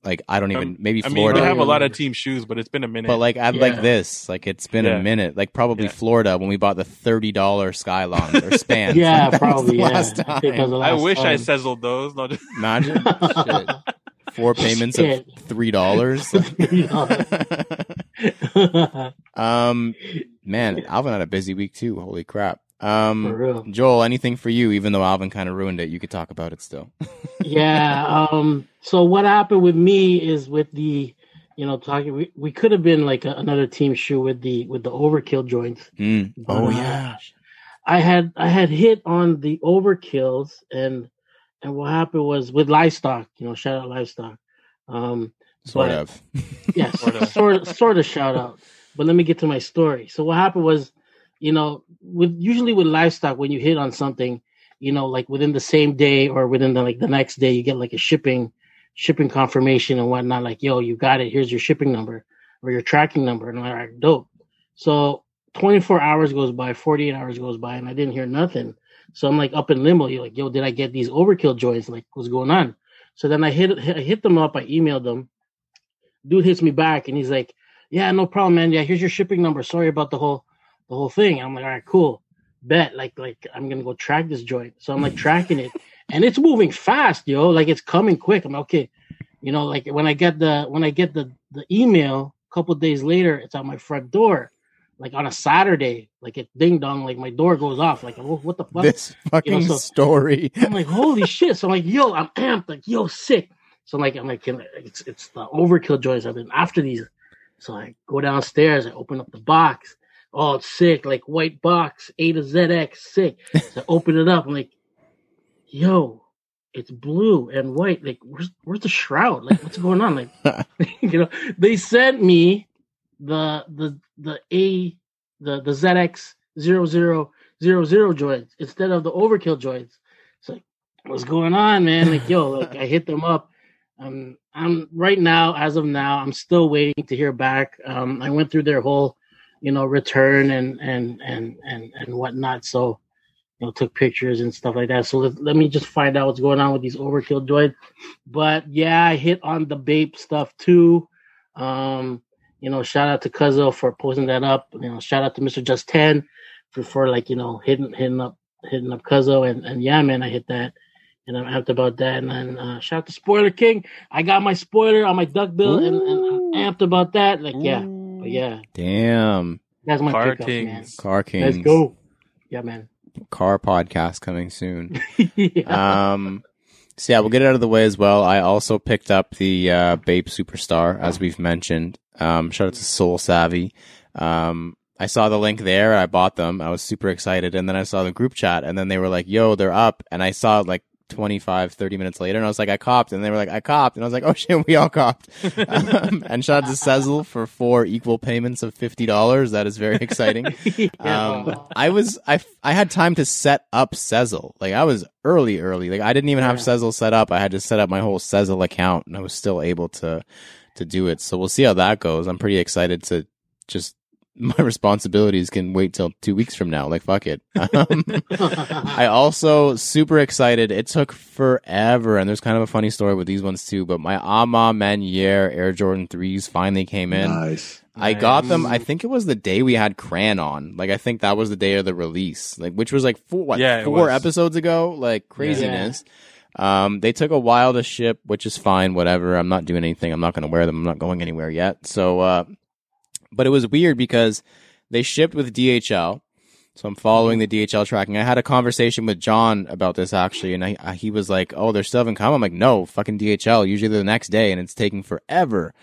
Speaker 2: Like I don't even
Speaker 3: Um,
Speaker 2: maybe
Speaker 3: I mean,
Speaker 2: Florida,
Speaker 3: they have a lot of team shoes, but it's been a minute.
Speaker 2: but like I like this. Like it's been
Speaker 3: Yeah.
Speaker 2: a minute. Like probably
Speaker 3: Yeah.
Speaker 2: Florida when we bought the thirty dollar Skylons or Spans.
Speaker 4: Yeah,
Speaker 2: That was
Speaker 4: probably. Yeah.
Speaker 2: last
Speaker 4: I think that was
Speaker 2: time.
Speaker 3: I
Speaker 4: last
Speaker 3: wish I
Speaker 4: time.
Speaker 3: Those. No, just-
Speaker 2: Imagine Shit. four payments of three dollars. um, man, Alvin had a busy week too. Holy crap.
Speaker 4: For
Speaker 2: Um,
Speaker 4: real.
Speaker 2: Joel, anything for you? Even though Alvin kind of ruined it, you could talk about it still.
Speaker 4: yeah. Um. So what happened with me is with the, you know, talking. We, we could have been like a, another team shoe with the with the overkill joints.
Speaker 2: Mm.
Speaker 4: But,
Speaker 2: Oh
Speaker 4: uh,
Speaker 2: yeah.
Speaker 4: I had I had hit on the overkills and and what happened was with livestock. You know, shout out livestock. Um.
Speaker 2: Sort
Speaker 4: but-
Speaker 2: of.
Speaker 4: Yes,
Speaker 3: Sort of.
Speaker 4: sort of, sort of shout out. But let me get to my story. So what happened was, you know, with usually with livestock, when you hit on something, you know, like within the same day or within the like the next day, you get like a shipping shipping confirmation and whatnot. Like, yo, you got it. Here's your shipping number or your tracking number. And I'm like, dope. So 24 hours goes by, 48 hours goes by, and I didn't hear nothing. So I'm like up in limbo. You're like, yo, did I get these overkill joints? Like, what's going on? So then I hit I hit them up. I emailed them dude hits me back and he's like, "Yeah, no problem, man. Yeah, here's your shipping number. Sorry about the whole the whole thing." I'm like, "All right, cool. Bet. Like like I'm gonna go track this joint." So I'm like tracking it, and it's moving fast, yo. Like it's coming quick. I'm like, okay, you know, like when I get the when I get the the email a couple days later, it's at my front door. Like on a Saturday, like it ding dong, like my door goes off. Like, "Wha- what the fuck?
Speaker 2: This fucking
Speaker 4: so-
Speaker 2: story.
Speaker 4: I'm like, holy shit. So I'm like, yo, I'm amped. Like, yo, sick. So I'm like, I'm like, it's it's the overkill joints. I've been after these. So I go downstairs. I open up the box. Oh, it's sick. Like white box, A to ZX, sick. So I open it up. I'm like, yo, it's blue and white. Like, where's where's the shroud? Like, what's going on? Like, you know, they sent me the the the A the the ZX zero zero zero zero joints instead of the overkill joints. It's like, what's going on, man? Like, yo, like I hit them up. Um, I'm right now, as of now, I'm still waiting to hear back. Um, I went through their whole, you know, return and and and and and whatnot. So, you know, took pictures and stuff like that. So let, let me just find out what's going on with these overkill joints. But yeah, I hit on the Bape stuff too. Um, you know, shout out to Cuzzo for posting that up. You know, shout out to Mr. Just Ten for, for like you know hitting hitting up hitting up Cuzzo and and yeah, man, I hit that. And I'm amped about that. And then uh, shout out to Spoiler King. I got my spoiler on my duck bill, and, and I'm amped about that. Like, yeah, but yeah,
Speaker 2: Damn.
Speaker 4: that's my
Speaker 3: Car
Speaker 4: pickups, man.
Speaker 3: Kings.
Speaker 2: Car Kings.
Speaker 4: Let's go. Yeah, man.
Speaker 2: Car podcast coming soon.
Speaker 4: yeah.
Speaker 2: um so yeah we'll get it out of the way as well i also picked up the uh bape superstar as we've mentioned um shout out to soul savvy um i saw the link there i bought them i was super excited and then i saw the group chat and then they were like yo they're up and i saw like 25 30 minutes later and i was like i copped and they were like i copped and i was like oh shit we all copped um, and shout out to sezzle for four equal payments of $50 that is very exciting um, I was I I had time to set up Sezzle. Like I was early, early. Like I didn't even have
Speaker 4: Yeah.
Speaker 2: Sezzle set up. I had to set up my whole Sezzle account, and I was still able to to do it. So we'll see how that goes. I'm pretty excited to just my responsibilities can wait till two weeks from now. Like, fuck it. Um, I also super excited. It took forever, and there's kind of a funny story with these ones too. But my A Ma Maniére Air Jordan threes finally came in.
Speaker 1: Nice.
Speaker 2: I got them. I think it was the day we had Cran on. Like, I think that was the day of the release. Like, which was like four, what,
Speaker 3: Yeah,
Speaker 2: four episodes ago. Like craziness. Um, they took a while to ship, which is fine. Whatever. I'm not doing anything. I'm not going to wear them. I'm not going anywhere yet. So, uh, but it was weird because they shipped with DHL. So I'm following the DHL tracking. I had a conversation with John about this actually, and I, I, he was like, "Oh, they're still haven't come." I'm like, "No, fucking DHL. Usually the next day, and it's taking forever."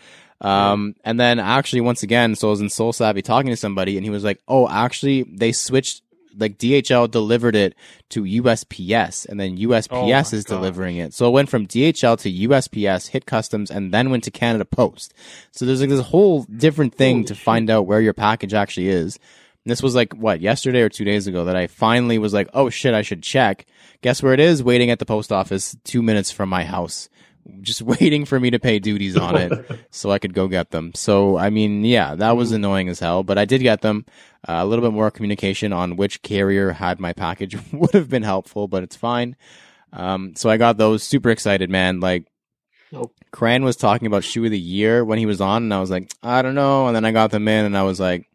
Speaker 2: Um, and then actually, once again, so I was in Soul Savvy talking to somebody, and he was like, "Oh, actually, they switched. Like DHL delivered it to USPS, and then USPS
Speaker 3: Oh
Speaker 2: is delivering it. So it went from DHL to USPS, hit customs, and then went to Canada Post. So there's like this whole different thing
Speaker 4: Holy
Speaker 2: to
Speaker 4: shit.
Speaker 2: find out where your package actually is. And this was like what yesterday or two days ago that I finally was like, oh shit, I should check. Guess where it is? Waiting at the post office, two minutes from my house, just waiting for me to pay duties on it, so I could go get them. So I mean, yeah, that was annoying as hell, but I did get them. Uh, a little bit more communication on which carrier had my package would have been helpful, but it's fine. Um, so I got those. Super excited, man. Like
Speaker 4: Nope.
Speaker 2: Cran was talking about shoe of the year when he was on, and I was like, I don't know. And then I got them in, and I was like,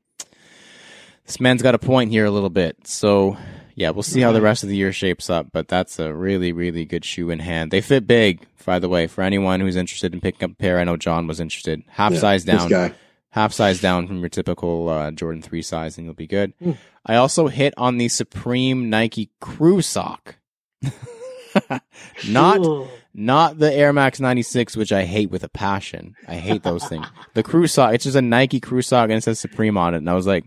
Speaker 2: this man's got a point here a little bit. So yeah, we'll see how the rest of the year shapes up. But that's a really, really good shoe in hand. They fit big, by the way, for anyone who's interested in picking up a pair. I know John was interested. Half
Speaker 1: Yeah,
Speaker 2: size
Speaker 1: this
Speaker 2: down
Speaker 1: guy.
Speaker 2: half size down from your typical uh, Jordan 3 size and you'll be good.
Speaker 4: Mm.
Speaker 2: I also hit on the Supreme Nike Crew Sock. not not the Air Max 96 which I hate with a passion. I hate those things. The Crew Sock, it's just a Nike Crew Sock and it says Supreme on it and I was like,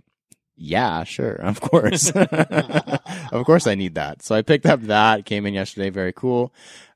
Speaker 2: yeah, sure, of course. of course I need that. So I picked up that, came in yesterday, very cool.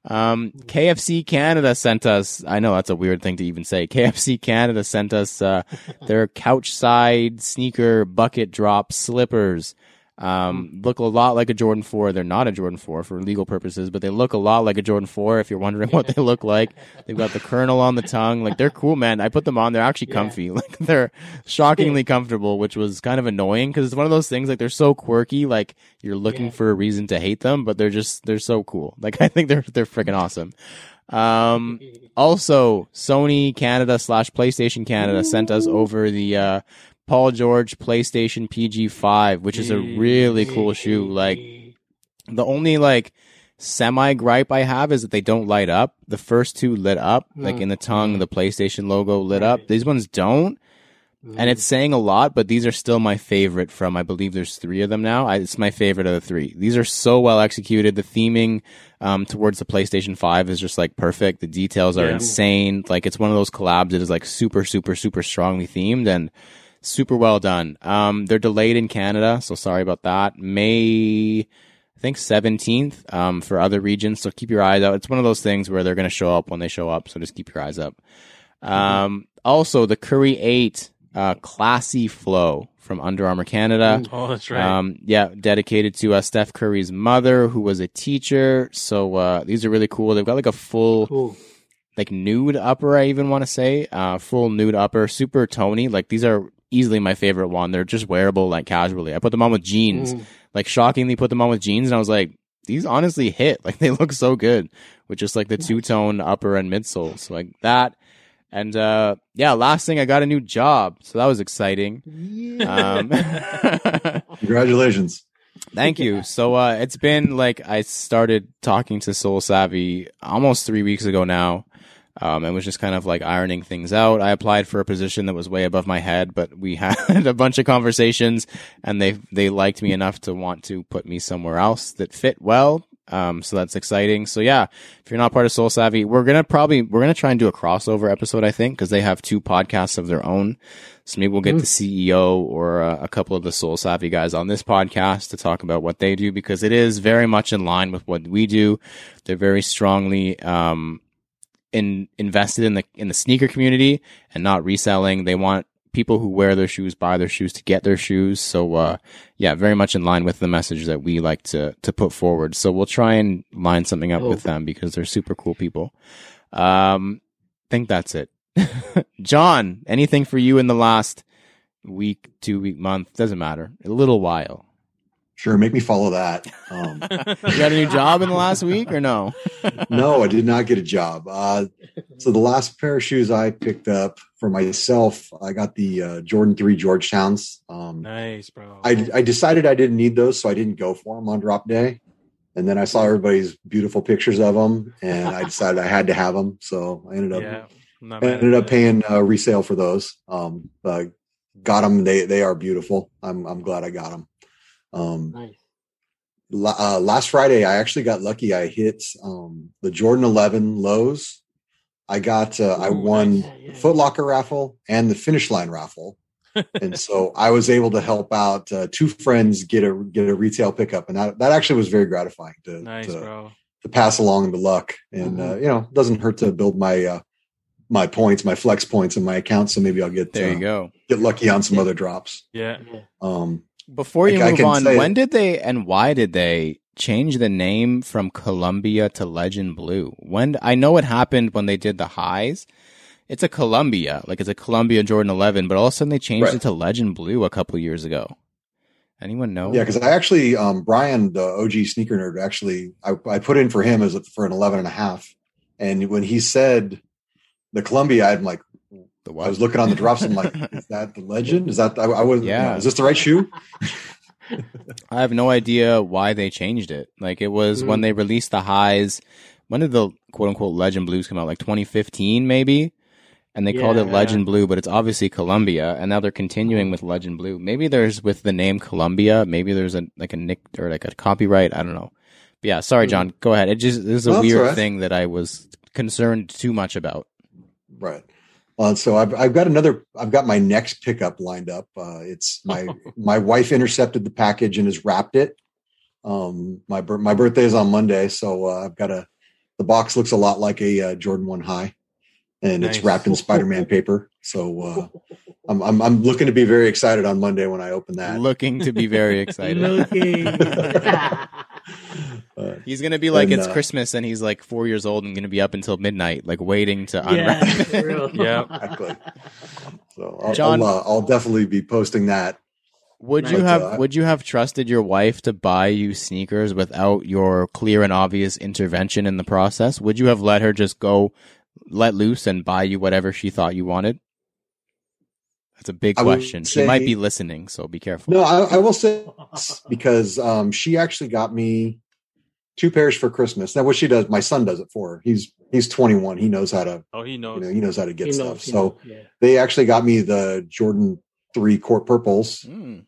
Speaker 2: Um, KFC Canada sent us, I know that's a weird thing to even say. KFC Canada sent us, uh, their couch side sneaker bucket drop slippers. Um, look a lot like a Jordan 4. They're not a Jordan 4 for legal purposes, but they look a lot like a Jordan 4 if you're wondering what they look like. They've got the kernel on the tongue. Like they're cool, man. I put them on. They're actually
Speaker 4: Yeah.
Speaker 2: comfy. Like they're shockingly comfortable, which was kind of annoying because it's one of those things like they're so quirky. Like you're looking
Speaker 4: Yeah.
Speaker 2: for a reason to hate them, but they're just, they're so cool. Like I think they're, they're freaking awesome. Um, also, Sony Canada slash PlayStation Canada sent us over the uh, Paul George PlayStation PG5, which is a really cool shoe. Like the only like semi gripe I have is that they don't light up. The first two lit up, like
Speaker 4: Mm.
Speaker 2: in the tongue, the PlayStation logo lit up. These ones don't, and it's saying a lot. But these are still my favorite from. I believe there's three of them now. I, it's my favorite of the three. These are so well executed. The theming um, towards the PlayStation Five is just like perfect. The details are
Speaker 3: Yeah.
Speaker 2: insane. Like it's one of those collabs that is like super, super, super strongly themed and super well done. Um, they're delayed in Canada, so sorry about that. May, I think 17th, um, for other regions. So keep your eyes out. It's one of those things where they're going to show up when they show up. So just keep your eyes up. Um, also the Curry 8, uh, classy flow from Under Armour Canada.
Speaker 3: Oh, that's right.
Speaker 2: Um, yeah, dedicated to uh, Steph Curry's mother, who was a teacher. So uh, these are really cool. They've got like a full
Speaker 4: Cool.
Speaker 2: like nude upper. I even want to say uh, full nude upper, super Tony. Like these are easily my favorite one. They're just wearable like casually. I put them on with jeans.
Speaker 4: Mm.
Speaker 2: Like shockingly, put them on with jeans, and I was like, these honestly hit. Like they look so good with just like the two tone upper and midsole. So like that. And uh yeah, last thing I got a new job, so that was exciting. Um,
Speaker 1: Congratulations.
Speaker 2: Thank you. So uh it's been like I started talking to SoleSavy almost 3 weeks ago now. Um and was just kind of like ironing things out. I applied for a position that was way above my head, but we had a bunch of conversations and they they liked me enough to want to put me somewhere else that fit well. Um so that's exciting. So yeah, if you're not part of SoleSavy, we're going to probably we're going to try and do a crossover episode I think because they have two podcasts of their own. So maybe we'll get the CEO or uh, a couple of the SoleSavy guys on this podcast to talk about what they do because it is very much in line with what we do. They're very strongly um, in invested in the in the sneaker community and not reselling. They want people who wear their shoes buy their shoes to get their shoes. So uh, yeah, very much in line with the message that we like to to put forward. So we'll try and line something up
Speaker 4: Cool.
Speaker 2: with them because they're super cool people. Um, think that's it. John, anything for you in the last week, two week, month doesn't matter. A little while.
Speaker 1: Sure, make me follow that. Um,
Speaker 2: You got a new job in the last week or no?
Speaker 1: no, I did not get a job. Uh, so the last pair of shoes I picked up for myself, I got the uh, Jordan Three Georgetowns. Um,
Speaker 3: nice, bro.
Speaker 1: I, I decided I didn't need those, so I didn't go for them on drop day. And then I saw everybody's beautiful pictures of them, and I decided I had to have them. So I ended up
Speaker 3: yeah, I'm not
Speaker 1: I
Speaker 3: mad at
Speaker 1: ended up paying uh, resale for those. Um, got them. They they are beautiful. I'm I'm glad I got them. Um,
Speaker 4: Nice.
Speaker 1: uh, last Friday, I actually got lucky. I hit um, the Jordan 11 lows. I got uh, I won
Speaker 4: nice. Yeah, yeah.
Speaker 1: Foot Locker raffle and the finish line raffle. and so I was able to help out uh, two friends get a get a retail pickup, and that, that actually was very gratifying to
Speaker 3: Nice,
Speaker 1: to,
Speaker 3: bro.
Speaker 1: to pass along the luck. And uh, you know, it doesn't hurt to build my uh, my points, my flex points in my account. So maybe I'll get
Speaker 2: There
Speaker 1: uh,
Speaker 2: you go.
Speaker 1: get lucky on some other drops.
Speaker 3: Yeah.
Speaker 4: Yeah.
Speaker 1: Um,
Speaker 2: Before you
Speaker 1: I
Speaker 2: move on, when did they and why did they change the name from Columbia to Legend Blue? When I know it happened when they did the highs. It's a Columbia, like it's a Columbia Jordan 11, but all of a sudden they changed
Speaker 1: Right.
Speaker 2: it to Legend Blue a couple years ago. Anyone know?
Speaker 1: Yeah, because I actually, um, Brian, the OG sneaker nerd, actually, I, I put in for him as a, for an 11 and a half. And when he said the Columbia, I'm like,
Speaker 2: The
Speaker 1: I was looking on the drops. I'm like, is that the legend? Is that, I, I was,
Speaker 2: Yeah.
Speaker 1: yeah. is this the right shoe?
Speaker 2: I have no idea why they changed it. Like it was when
Speaker 4: Mm.
Speaker 2: they released the highs. When did the quote unquote Legend Blues come out? Like 2015, maybe. And they called it Legend Blue, but it's obviously Columbia, and now they're continuing with Legend Blue. Maybe there's with the name Columbia. Maybe there's a like a nick or like a copyright. I don't know. But yeah, sorry, John. Go ahead. It just this is a
Speaker 1: that's
Speaker 2: weird
Speaker 1: right.
Speaker 2: thing that I was concerned too much about.
Speaker 1: Right. Uh, so I've, I've got another, I've got my next pickup lined up. Uh, it's my, my wife intercepted the package and has wrapped it. Um, my, my birthday is on Monday. So uh, I've got a, the box looks a lot like a uh, Jordan one high and it's wrapped in Spider-Man paper. So uh, I'm, I'm, I'm looking to be very excited on Monday when I open that.
Speaker 2: Looking to be very excited.
Speaker 4: Looking.
Speaker 1: Uh,
Speaker 2: He's gonna be like
Speaker 1: And,
Speaker 2: it's
Speaker 1: uh,
Speaker 2: Christmas, and he's like four years old and gonna be up until midnight, like waiting to
Speaker 4: yeah,
Speaker 2: unwrap.
Speaker 4: for real.
Speaker 3: Yeah.
Speaker 1: exactly. So I'll,
Speaker 2: John-
Speaker 1: I'll, uh, I'll definitely be posting that.
Speaker 2: Would you
Speaker 1: But,
Speaker 2: have
Speaker 1: uh,
Speaker 2: would you have trusted your wife to buy you sneakers without your clear and obvious intervention in the process? Would you have let her just go let loose and buy you whatever she thought you wanted? That's a big
Speaker 1: I would
Speaker 2: question. she might be listening, so be careful.
Speaker 1: No, I, I will say this because um, she actually got me two pairs for Christmas. Now, what she does, my son does it for her. He's he's 21. He knows how to
Speaker 3: Oh, he
Speaker 1: you
Speaker 3: knows.
Speaker 1: know he knows how to get
Speaker 4: He
Speaker 1: stuff.
Speaker 4: knows,
Speaker 1: so
Speaker 4: yeah.
Speaker 1: they actually got me the Jordan three court purples,
Speaker 2: Mm.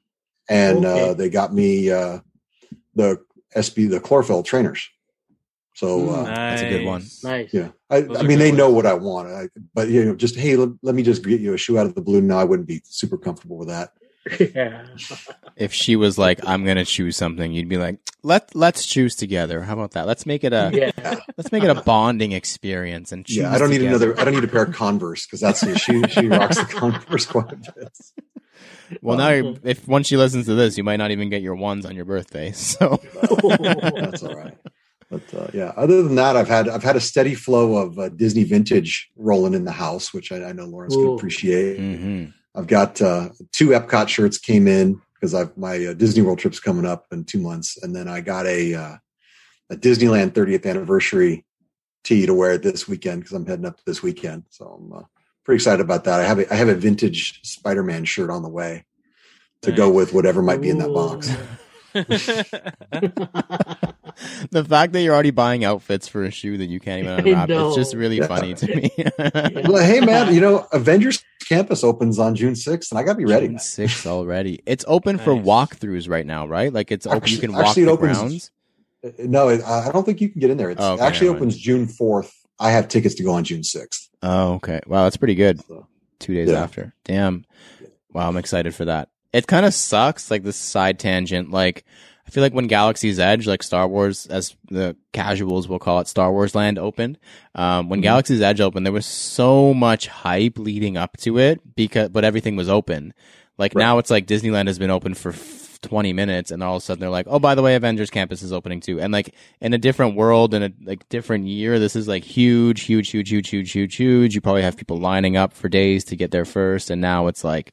Speaker 1: and
Speaker 4: Okay.
Speaker 1: uh, they got me uh, the SB the chlorophyll trainers. So uh,
Speaker 2: That's a good one.
Speaker 3: Nice.
Speaker 4: Nice.
Speaker 1: yeah, I, I mean
Speaker 3: good
Speaker 1: they know what I want. I, but you know, just hey, let, let me just get you a shoe out of the blue. No, I wouldn't be super comfortable with that.
Speaker 4: yeah.
Speaker 2: If she was like, "I'm gonna choose something," you'd be like, "Let Let's choose together." How about that? Let's make it a
Speaker 4: yeah.
Speaker 2: let's make it a bonding experience and choose.
Speaker 1: Yeah, I don't need another. I don't need a pair of Converse because that's she she rocks the Converse quite a bit.
Speaker 2: Well, now if once she listens to this, you might not even get your ones on your birthday. So
Speaker 1: That's all right. But uh, yeah, other than that, I've had I've had a steady flow of uh, Disney vintage rolling in the house, which I, I know Lawrence can
Speaker 4: Ooh.
Speaker 1: appreciate.
Speaker 2: hmm
Speaker 1: I've got uh, two Epcot shirts came in because I've my uh, Disney World trip's coming up in two months, and then I got a uh, a Disneyland 30th anniversary tee to wear this weekend because I'm heading up this weekend. So I'm uh, pretty excited about that. I have a, I have a vintage Spider-Man shirt on the way to go with whatever might be in that box.
Speaker 2: The fact that you're already buying outfits for a shoe that you can't even unwrap, it's just really
Speaker 1: Yeah.
Speaker 2: funny to me.
Speaker 1: Well, hey man, you know Avengers Campus opens on June 6th, and I got to be ready.
Speaker 2: June 6th already. It's open for walkthroughs right now, right? Like it's open. You can walk
Speaker 1: actually it
Speaker 2: the
Speaker 1: opens-
Speaker 2: grounds.
Speaker 1: Uh, no, it, I don't think you can get in there. It
Speaker 2: Oh, okay,
Speaker 1: actually opens June 4th. I have tickets to go on June 6th.
Speaker 2: Oh, okay. Wow, that's pretty good.
Speaker 1: So,
Speaker 2: Two days
Speaker 1: Yeah.
Speaker 2: after. Damn. Wow, I'm excited for that. It kind of sucks, like this side tangent. Like, I feel like when Galaxy's Edge, like Star Wars, as the casuals will call it, Star Wars Land opened. Um, when
Speaker 1: Mhm.
Speaker 2: Galaxy's Edge opened, there was so much hype leading up to it because, but everything was open. Like
Speaker 1: Right.
Speaker 2: now, it's like Disneyland has been open for f- 20 minutes, and all of a sudden they're like, "Oh, by the way, Avengers Campus is opening too." And like in a different world, in a like different year, this is like huge, huge, huge, huge, huge, huge, huge. You probably have people lining up for days to get there first, and now it's like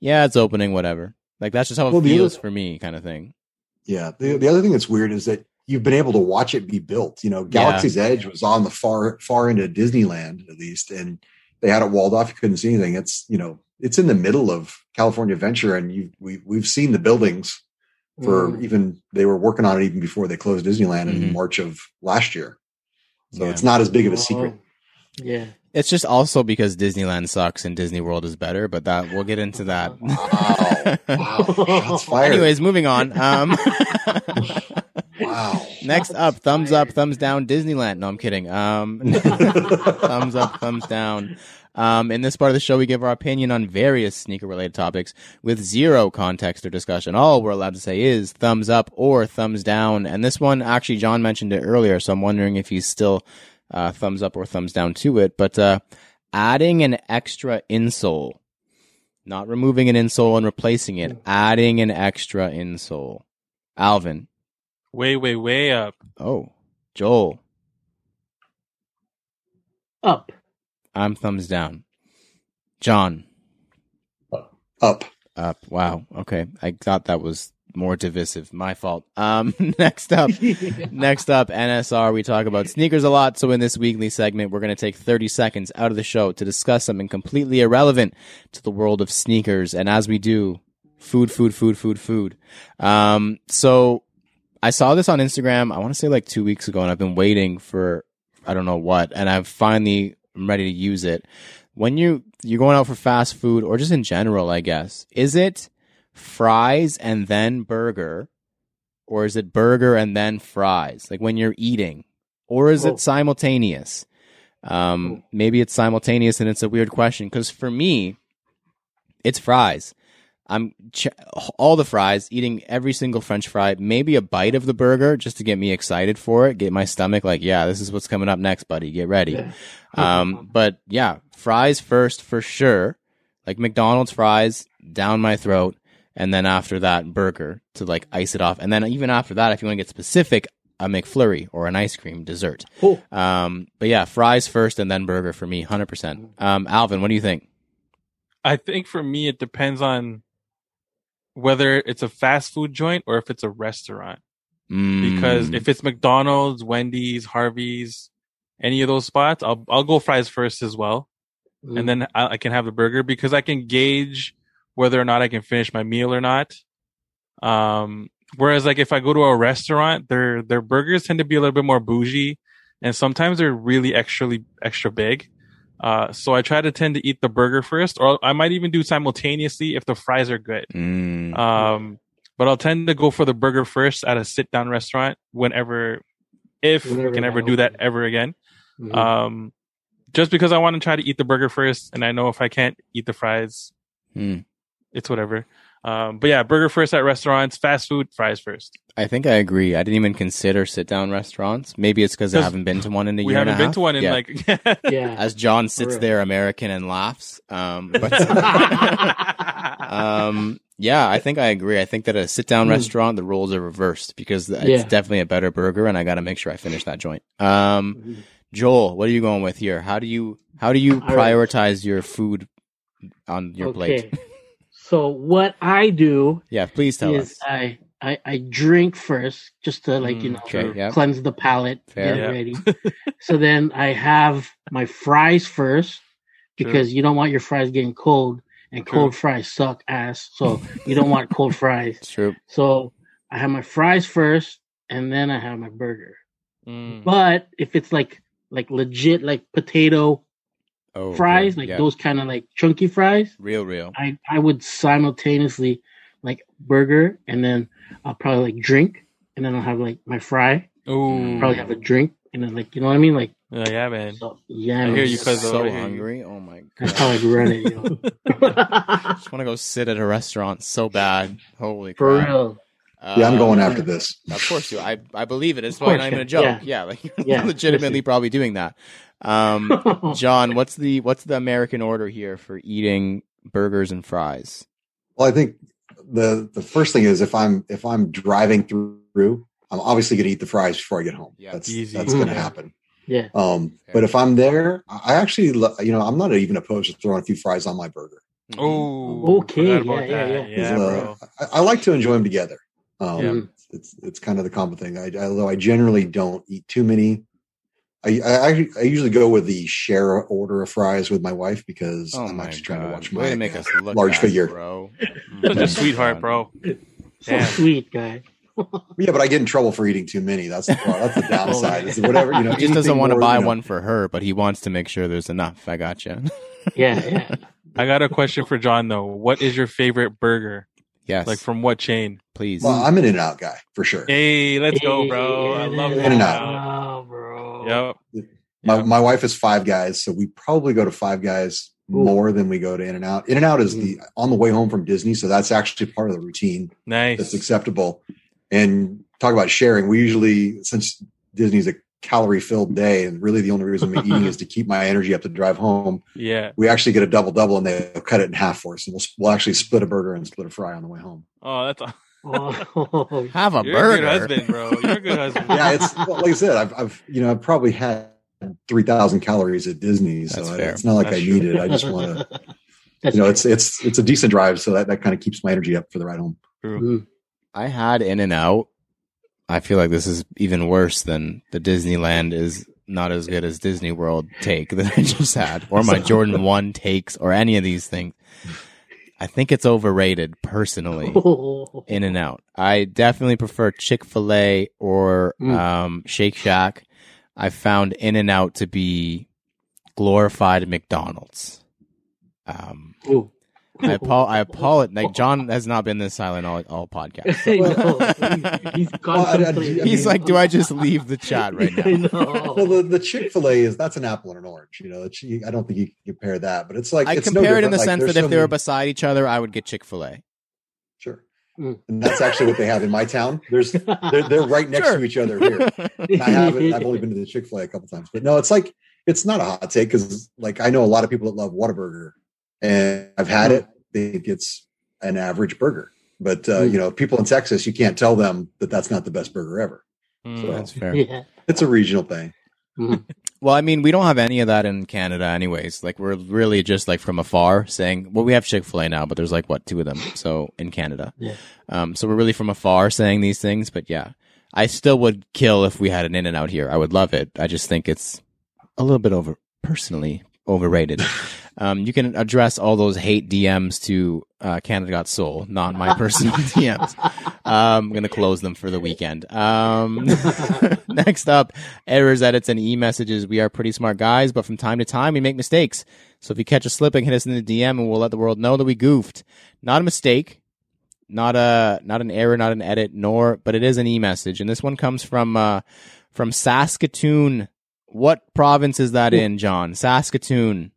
Speaker 2: yeah, it's opening, whatever. Like that's just how it
Speaker 1: Well,
Speaker 2: feels
Speaker 1: other-
Speaker 2: for me, kind of thing.
Speaker 1: Yeah. The, the other thing that's weird is that you've been able to watch it be built. You know, Galaxy's Edge was on the far far end of Disneyland at least, and they had it walled off. You couldn't see anything. It's you know, it's in the middle of California Adventure, and you we we've seen the buildings for
Speaker 4: Mm.
Speaker 1: even they were working on it even before they closed Disneyland
Speaker 2: Mhm.
Speaker 1: in March of last year. So
Speaker 2: Yeah.
Speaker 1: it's not as big of a secret.
Speaker 4: Yeah.
Speaker 2: It's just also because Disneyland sucks and Disney World is better, but that we'll get into that.
Speaker 1: Wow. Wow.
Speaker 2: Anyways, moving on. Um,
Speaker 1: wow.
Speaker 2: next up, thumbs up, thumbs down, Disneyland. No, I'm kidding. Um, thumbs up, thumbs down. Um, in this part of the show, we give our opinion on various sneaker related topics with zero context or discussion. All we're allowed to say is thumbs up or thumbs down. And this one, actually, John mentioned it earlier, so I'm wondering if he's still uh, thumbs up or thumbs down to it. But uh, adding an extra insole, not removing an insole and replacing it, adding an extra insole. Alvin.
Speaker 3: Way, way, way up.
Speaker 2: Oh, Joel.
Speaker 4: Up.
Speaker 2: I'm thumbs down. John.
Speaker 1: Up.
Speaker 2: Up. Wow. Okay. I thought that was more divisive. My fault. Um, next up, next up, NSR. We talk about sneakers a lot. So in this weekly segment, we're going to take 30 seconds out of the show to discuss something completely irrelevant to the world of sneakers. And as we do, food, food, food, food, food. Um, so I saw this on Instagram. I want to say like two weeks ago, and I've been waiting for I don't know what, and I've finally I'm ready to use it. When you you're going out for fast food or just in general, I guess, is it fries and then burger, or is it burger and then fries? Like when you're eating, or is
Speaker 4: Oh.
Speaker 2: it simultaneous? Um, maybe it's simultaneous, and it's a weird question because for me, it's fries. I'm ch- all the fries, eating every single French fry, maybe a bite of the burger just to get me excited for it, get my stomach like, yeah, this is what's coming up next, buddy. Get ready.
Speaker 4: Yeah.
Speaker 2: Um, but yeah, fries first for sure. Like McDonald's fries down my throat, and then after that, burger to like ice it off. And then even after that, if you want to get specific, a McFlurry or an ice cream dessert.
Speaker 4: Cool.
Speaker 2: Um, but yeah, fries first and then burger for me, hundred percent. Um, Alvin, what do you think?
Speaker 3: I think for me, it depends on whether it's a fast food joint or if it's a restaurant. Because
Speaker 2: Mm,
Speaker 3: if it's McDonald's, Wendy's, Harvey's, any of those spots, I'll I'll go fries first as well,
Speaker 4: Mm.
Speaker 3: and then I, I can have the burger because I can gauge whether or not I can finish my meal or not. Um, whereas like if I go to a restaurant, their their burgers tend to be a little bit more bougie, and sometimes they're really extra extra big. Uh, so I try to tend to eat the burger first, or I might even do simultaneously if the fries are good.
Speaker 2: mm,
Speaker 3: Um, but I'll tend to go for the burger first at a sit down restaurant whenever, if
Speaker 4: Whenever
Speaker 3: we can ever do that ever again.
Speaker 4: Mhm.
Speaker 3: Um, just because I want to try to eat the burger first, and I know if I can't eat the fries,
Speaker 2: mm.
Speaker 3: It's whatever. Um, but yeah, burger first at restaurants, fast food, fries first.
Speaker 2: I think I agree. I didn't even consider sit down restaurants. Maybe it's because I haven't been to one in a
Speaker 3: we
Speaker 2: year and a
Speaker 3: haven't been
Speaker 2: half.
Speaker 3: to one in
Speaker 2: Yeah.
Speaker 3: like.
Speaker 4: yeah.
Speaker 2: As John sits there, American, and laughs. Um, but um, yeah, I think I agree. I think that at a sit down
Speaker 4: Mm.
Speaker 2: restaurant, the roles are reversed because it's
Speaker 4: Yeah.
Speaker 2: definitely a better burger, and I got to make sure I finish that joint. Um,
Speaker 4: Mhm.
Speaker 2: Joel, what are you going with here? How do you how do you
Speaker 4: All right.
Speaker 2: prioritize your food on your plate?
Speaker 4: So what I do
Speaker 2: Yeah, please tell
Speaker 4: is
Speaker 2: us.
Speaker 4: I, I I drink first just to like you
Speaker 3: Mm,
Speaker 4: know
Speaker 2: okay, yeah.
Speaker 4: cleanse the palate,
Speaker 2: Fair.
Speaker 4: get
Speaker 3: Yeah.
Speaker 4: ready. so then I have my fries first because you don't want your fries getting cold, and
Speaker 3: True.
Speaker 4: cold fries suck ass. So you don't want cold fries.
Speaker 2: True.
Speaker 4: So I have my fries first, and then I have my burger.
Speaker 3: Mm.
Speaker 4: But if it's like like legit like potato
Speaker 2: Oh,
Speaker 4: fries,
Speaker 2: okay,
Speaker 4: like
Speaker 2: yeah.
Speaker 4: those kind of like chunky fries,
Speaker 2: real, real.
Speaker 4: I I would simultaneously like burger and then I'll probably like drink and then I'll have like my fry,
Speaker 3: Oh,
Speaker 4: probably have a drink and then like you know what I mean like
Speaker 3: Yeah, yeah, man.
Speaker 4: so, yeah.
Speaker 3: I
Speaker 4: man,
Speaker 3: hear you,
Speaker 4: that's-
Speaker 3: cuz
Speaker 2: so
Speaker 3: over here.
Speaker 2: hungry. Oh my god,
Speaker 4: That's
Speaker 2: god.
Speaker 4: how I run it, yo.
Speaker 2: just want to go sit at a restaurant so bad. Holy
Speaker 4: For
Speaker 2: crap.
Speaker 4: real.
Speaker 1: Yeah, I'm
Speaker 2: Um,
Speaker 1: going after this.
Speaker 2: Of course you. I I believe it. It's
Speaker 4: Of
Speaker 2: probably
Speaker 4: course,
Speaker 2: not even a joke.
Speaker 4: Yeah.
Speaker 2: Yeah, like you're
Speaker 4: Yeah,
Speaker 2: legitimately probably doing that. Um, John, what's the what's the American order here for eating burgers and fries?
Speaker 1: Well, I think the the first thing is if I'm if I'm driving through, I'm obviously going to eat the fries before I get home.
Speaker 2: Yeah,
Speaker 1: that's
Speaker 3: easy.
Speaker 1: that's going to
Speaker 4: Mhm.
Speaker 1: happen.
Speaker 4: yeah.
Speaker 1: Um,
Speaker 2: Fair.
Speaker 1: but if I'm there, I actually, you know, I'm not even opposed to throwing a few fries on my burger.
Speaker 3: Oh,
Speaker 4: Okay, yeah, yeah, yeah.
Speaker 3: yeah,
Speaker 1: Uh,
Speaker 3: bro.
Speaker 1: I, I like to enjoy them together. Um,
Speaker 4: Yeah.
Speaker 1: It's it's kind of the common thing. I, although I generally don't eat too many. I, I I usually go with the share order of fries with my wife because
Speaker 2: Oh
Speaker 1: I'm
Speaker 2: my
Speaker 1: actually trying to
Speaker 2: God.
Speaker 1: watch
Speaker 2: Way
Speaker 1: my
Speaker 2: to make us look
Speaker 1: large
Speaker 2: bad,
Speaker 1: figure.
Speaker 2: bro.
Speaker 3: Such
Speaker 2: Oh
Speaker 3: a mm-hmm.
Speaker 2: sweetheart,
Speaker 3: bro.
Speaker 4: So
Speaker 3: Damn.
Speaker 4: sweet guy.
Speaker 1: Yeah, but I get in trouble for eating too many. That's the that's the downside. Is whatever you know.
Speaker 2: He just doesn't want to buy
Speaker 1: you know-
Speaker 2: one for her, but he wants to make sure there's enough. I got you.
Speaker 4: Yeah, yeah.
Speaker 3: I got a question for John though. What is your favorite burger?
Speaker 2: yes,
Speaker 3: Like from what chain?
Speaker 2: please.
Speaker 1: Well, I'm an In-N-Out guy for sure.
Speaker 3: Hey, let's go, bro. I love
Speaker 1: In and out.
Speaker 4: Oh.
Speaker 3: Yep.
Speaker 1: My
Speaker 3: Yep.
Speaker 1: my wife is Five Guys, so we probably go to Five Guys
Speaker 4: Ooh.
Speaker 1: more than we go to In and Out. In and Out is
Speaker 2: Mm.
Speaker 1: the on the way home from Disney, so that's actually part of the routine.
Speaker 3: Nice.
Speaker 1: that's acceptable. And talk about sharing. We usually, since Disney's a calorie filled day, and really the only reason I'm eating is to keep my energy up to drive home.
Speaker 3: Yeah.
Speaker 1: We actually get a double double, and they'll cut it in half for us, and we'll we'll actually split a burger and split a fry on the way home.
Speaker 3: Oh, that's a,
Speaker 4: Oh,
Speaker 2: Have a
Speaker 3: you're
Speaker 2: burger.
Speaker 3: a good husband, bro. You're a good husband.
Speaker 1: Yeah, it's well, like I said, I've I've you know I've probably had three thousand calories at Disney, so I- it's not like
Speaker 3: That's
Speaker 1: I
Speaker 3: true.
Speaker 1: need it. I just want to, you know,
Speaker 4: true.
Speaker 1: it's it's it's a decent drive, so that that kind of keeps my energy up for the ride home.
Speaker 4: Mm.
Speaker 2: I had In and Out. I feel like this is even worse than the Disneyland is not as good as Disney World take that I just had, or my Jordan One takes, or any of these things. I think it's overrated, personally. In and Out. I definitely prefer Chick Fil A or
Speaker 4: Mm.
Speaker 2: um, Shake Shack. I found In and Out to be glorified McDonald's. Um,
Speaker 4: Ooh.
Speaker 2: I apo- I apologize. Like John has not been this silent all all podcast.
Speaker 4: I know. He's, he's
Speaker 1: Well, I- I- I
Speaker 2: He's
Speaker 1: mean-
Speaker 2: like, do I just leave the chat right now?
Speaker 4: know.
Speaker 1: Well, the, the Chick Fil A is that's an apple and an orange. You know, it's, I don't think you can compare that, but it's like
Speaker 2: I
Speaker 1: it's
Speaker 2: compare
Speaker 1: no
Speaker 2: it in the.
Speaker 1: Like,
Speaker 2: sense
Speaker 1: there's
Speaker 2: that if
Speaker 1: so
Speaker 2: they were
Speaker 1: many-
Speaker 2: beside each other, I would get Chick Fil A.
Speaker 1: sure,
Speaker 4: Mm.
Speaker 1: and that's actually what they have in my town. There's they're, they're right next
Speaker 2: Sure.
Speaker 1: to each other here. And I haven't. I've only been to the Chick Fil A a couple times, but no, it's like it's not a hot take because like I know a lot of people that love Whataburger, and I've had it. They think it's an average burger, but uh,
Speaker 4: Mm.
Speaker 1: you know, people in Texas, you can't tell them that that's not the best burger ever.
Speaker 3: Mm.
Speaker 1: So-
Speaker 2: That's fair.
Speaker 4: Yeah.
Speaker 1: It's a regional thing.
Speaker 4: Mm.
Speaker 2: Well, I mean, we don't have any of that in Canada, anyways. Like, we're really just like from afar saying, well, we have Chick Fil A now, but there's like what two of them, so in Canada.
Speaker 4: Yeah.
Speaker 2: Um, so we're really from afar saying these things, but yeah, I still would kill if we had an In and Out here. I would love it. I just think it's a little bit over, personally overrated. um, you can address all those hate DMs to uh, Canada Got Sole, not my personal DMs. Um, I'm gonna close them for the weekend. Um, next up, errors, edits, and e-messages. We are pretty smart guys, but from time to time we make mistakes. So if you catch us slipping, hit us in the DM, and we'll let the world know that we goofed. Not a mistake, not a not an error, not an edit, nor but it is an e-message, and this one comes from uh, from Saskatoon. What province is that in, John? Saskatoon.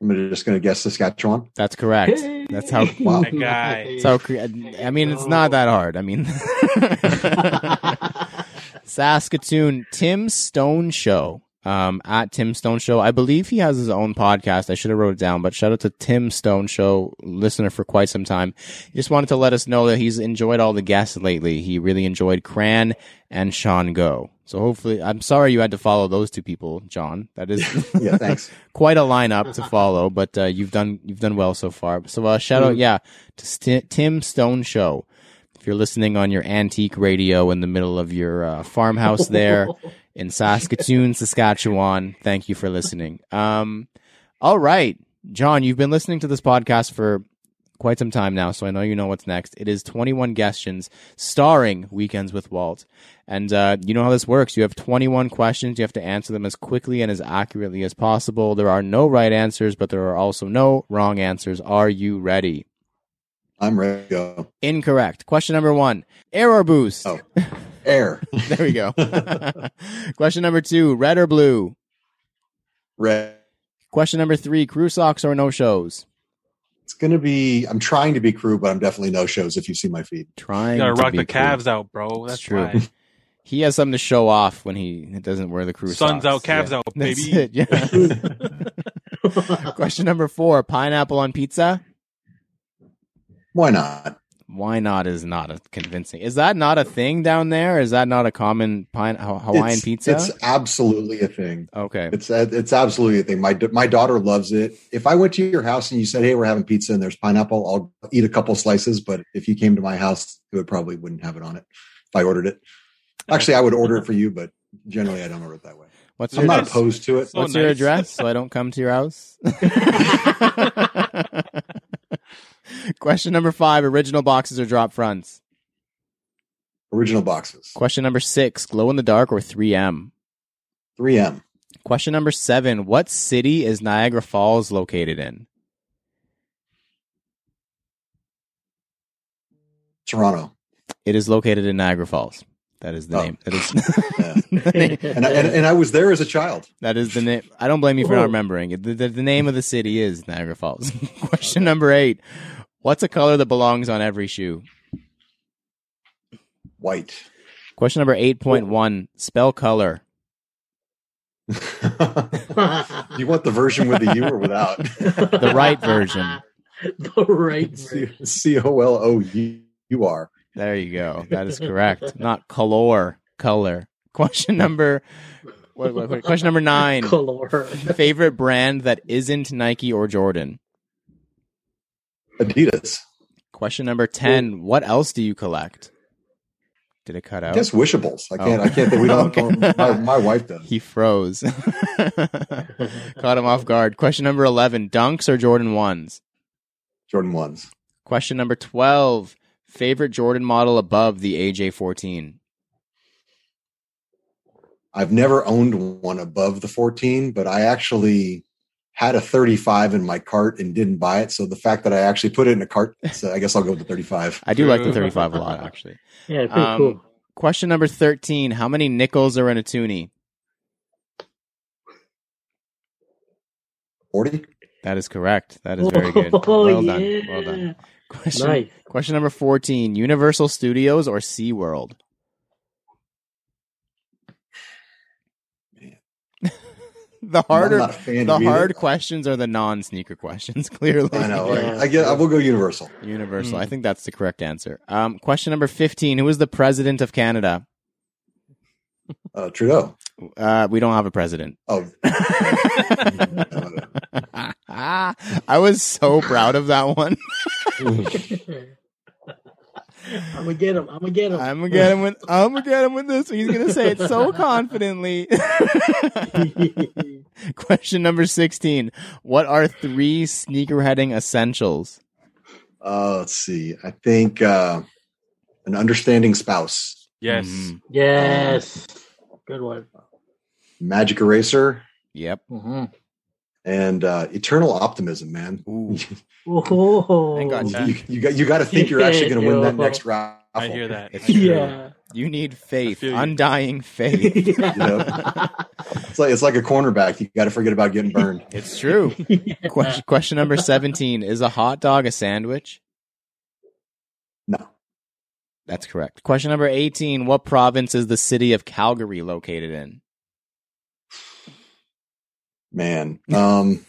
Speaker 1: I'm just going to guess Saskatchewan.
Speaker 2: That's correct. That's how.
Speaker 1: Wow.
Speaker 3: That guy.
Speaker 2: That's how. cre- I mean, it's not that hard. I mean. Saskatoon, Tim Stone Show. Um, at Tim Stone Show. I believe he has his own podcast. I should have wrote it down, but shout out to Tim Stone Show, listener for quite some time. He just wanted to let us know that he's enjoyed all the guests lately. He really enjoyed Cran and Sean Go. So hopefully, I'm sorry you had to follow those two people, John. That is
Speaker 1: Yeah, thanks.
Speaker 2: quite a lineup to follow, but uh, you've done you've done well so far. So uh, shout out, yeah, to St- Tim Stone Show. If you're listening on your antique radio in the middle of your uh, farmhouse there in Saskatoon, Saskatchewan, thank you for listening. Um, all right, John, you've been listening to this podcast for quite some time now, so I know you know what's next. It is 21 questions starring Weekends with Walt. And uh, you know how this works. You have 21 questions. You have to answer them as quickly and as accurately as possible. There are no right answers, but there are also no wrong answers. Are you ready?
Speaker 1: I'm ready to go.
Speaker 2: Incorrect. Question number one Error boost.
Speaker 1: Oh. Air.
Speaker 2: there we go. Question number two red or blue?
Speaker 1: Red.
Speaker 2: Question number three crew socks or no shows?
Speaker 1: It's going to be, I'm trying to be crew, but I'm definitely no shows if you see my feed.
Speaker 2: Trying
Speaker 3: You gotta
Speaker 2: to
Speaker 3: rock
Speaker 2: be
Speaker 3: the
Speaker 2: crew.
Speaker 3: calves out, bro. That's
Speaker 2: It's true.
Speaker 3: why.
Speaker 2: He has something to show off when he doesn't wear the crew
Speaker 3: Suns
Speaker 2: socks.
Speaker 3: out, calves
Speaker 2: Yeah.
Speaker 3: out,
Speaker 2: That's
Speaker 3: baby.
Speaker 2: it, yeah. Question number four: pineapple on pizza.
Speaker 1: Why not?
Speaker 2: Why not is not a convincing. Is that not a thing down there? Is that not a common pine, Ha- Hawaiian
Speaker 1: it's,
Speaker 2: pizza?
Speaker 1: It's absolutely a thing.
Speaker 2: okay.
Speaker 1: It's uh, it's absolutely a thing. My my daughter loves it. If I went to your house and you said, "Hey, we're having pizza and there's pineapple," I'll eat a couple slices. But if you came to my house, it would probably wouldn't have it on it if I ordered it. Actually, I would order it for you, but generally, I don't order it that way.
Speaker 2: What's
Speaker 1: I'm
Speaker 2: your
Speaker 1: not
Speaker 3: nice.
Speaker 1: opposed to it.
Speaker 3: So
Speaker 2: What's your address so I don't come to your house? Question number five: Original boxes or drop fronts.
Speaker 1: Original boxes,
Speaker 2: Question number six: Glow in the dark or 3M.
Speaker 1: 3M,
Speaker 2: Question number seven: What city is Niagara Falls located in?
Speaker 1: Toronto,
Speaker 2: It is located in Niagara Falls. That is the
Speaker 1: Oh.
Speaker 2: name. That is the name.
Speaker 1: and I, and, and I was there as a child.
Speaker 2: That is the name. I don't blame you for not remembering it. The, the, the name of the city is Niagara Falls. Question number eight: What's a color that belongs on every shoe?
Speaker 1: White.
Speaker 2: Question number eight point one: Spell color.
Speaker 1: Do you want the version with the U or without?
Speaker 2: The right version.
Speaker 4: the right version.
Speaker 1: C O L O U U R.
Speaker 2: There you go. That is correct. Not color. Color. Question number. Wait, wait, wait. Question number nine:
Speaker 4: Color.
Speaker 2: Favorite brand that isn't Nike or Jordan.
Speaker 1: Adidas.
Speaker 2: Question number ten: What else do you collect? Did it cut
Speaker 1: I
Speaker 2: out?
Speaker 1: guess wishables. I can't.
Speaker 2: Oh.
Speaker 1: I can't. Oh. We don't.
Speaker 2: Okay.
Speaker 1: my, my wife does.
Speaker 2: He froze. Caught him off guard. Question number 11 Dunks or Jordan 1s?
Speaker 1: Jordan ones.
Speaker 2: Question number 12 Favorite Jordan model above the AJ 14?
Speaker 1: I've never owned one above the 14, but I actually had a 35 in my cart and didn't buy it. So the fact that I actually put it in a cart, so I guess I'll go with the 35.
Speaker 2: I do like the 35 a lot, actually.
Speaker 4: Yeah, pretty
Speaker 2: Um,
Speaker 4: cool.
Speaker 2: Question number 13 How many nickels are in a toonie?
Speaker 1: 40.
Speaker 2: That is correct. That is very good.
Speaker 4: Oh,
Speaker 2: Well done.
Speaker 4: yeah.
Speaker 2: Well done. Question,
Speaker 4: Nice.
Speaker 2: question number 14 Universal Studios or SeaWorld?
Speaker 1: Man.
Speaker 2: the harder
Speaker 1: not a fan
Speaker 2: the hard questions are the non-sneaker questions. Clearly,
Speaker 1: I know.
Speaker 4: Yeah.
Speaker 1: I, I get. I will go Universal.
Speaker 2: Universal.
Speaker 3: Mm.
Speaker 2: I think that's the correct answer. Um, question number fifteen: Who is the president of Canada?
Speaker 1: Uh, Trudeau.
Speaker 2: Uh, we don't have a president.
Speaker 1: Oh,
Speaker 2: I was so proud of that one.
Speaker 4: I'm gonna get him. I'm gonna get him.
Speaker 2: I'm gonna get him with. I'm gonna get him with this. He's gonna say it so confidently. question number sixteen: What are three sneakerheading essentials?
Speaker 1: uh, let's see. I think uh, an understanding spouse,
Speaker 3: Yes.
Speaker 2: Mhm.
Speaker 4: yes. Good one.
Speaker 1: magic eraser,
Speaker 2: Yep.
Speaker 4: Mm-hmm.
Speaker 1: And uh, eternal optimism. Man,
Speaker 2: Ooh.
Speaker 4: Oh,
Speaker 2: Thank God,
Speaker 3: Yeah.
Speaker 1: you, you got you got to think you're actually going to win that next round.
Speaker 3: I hear that.
Speaker 2: It's
Speaker 3: I hear
Speaker 4: yeah.
Speaker 2: You need faith,
Speaker 3: you.
Speaker 2: undying faith.
Speaker 1: It's like it's like a cornerback. You got to forget about getting burned.
Speaker 2: It's true. Question, question number 17 Is a hot dog a sandwich?
Speaker 1: No,
Speaker 2: That's correct. Question number 18 What province is the city of Calgary located in?
Speaker 1: Man. Um,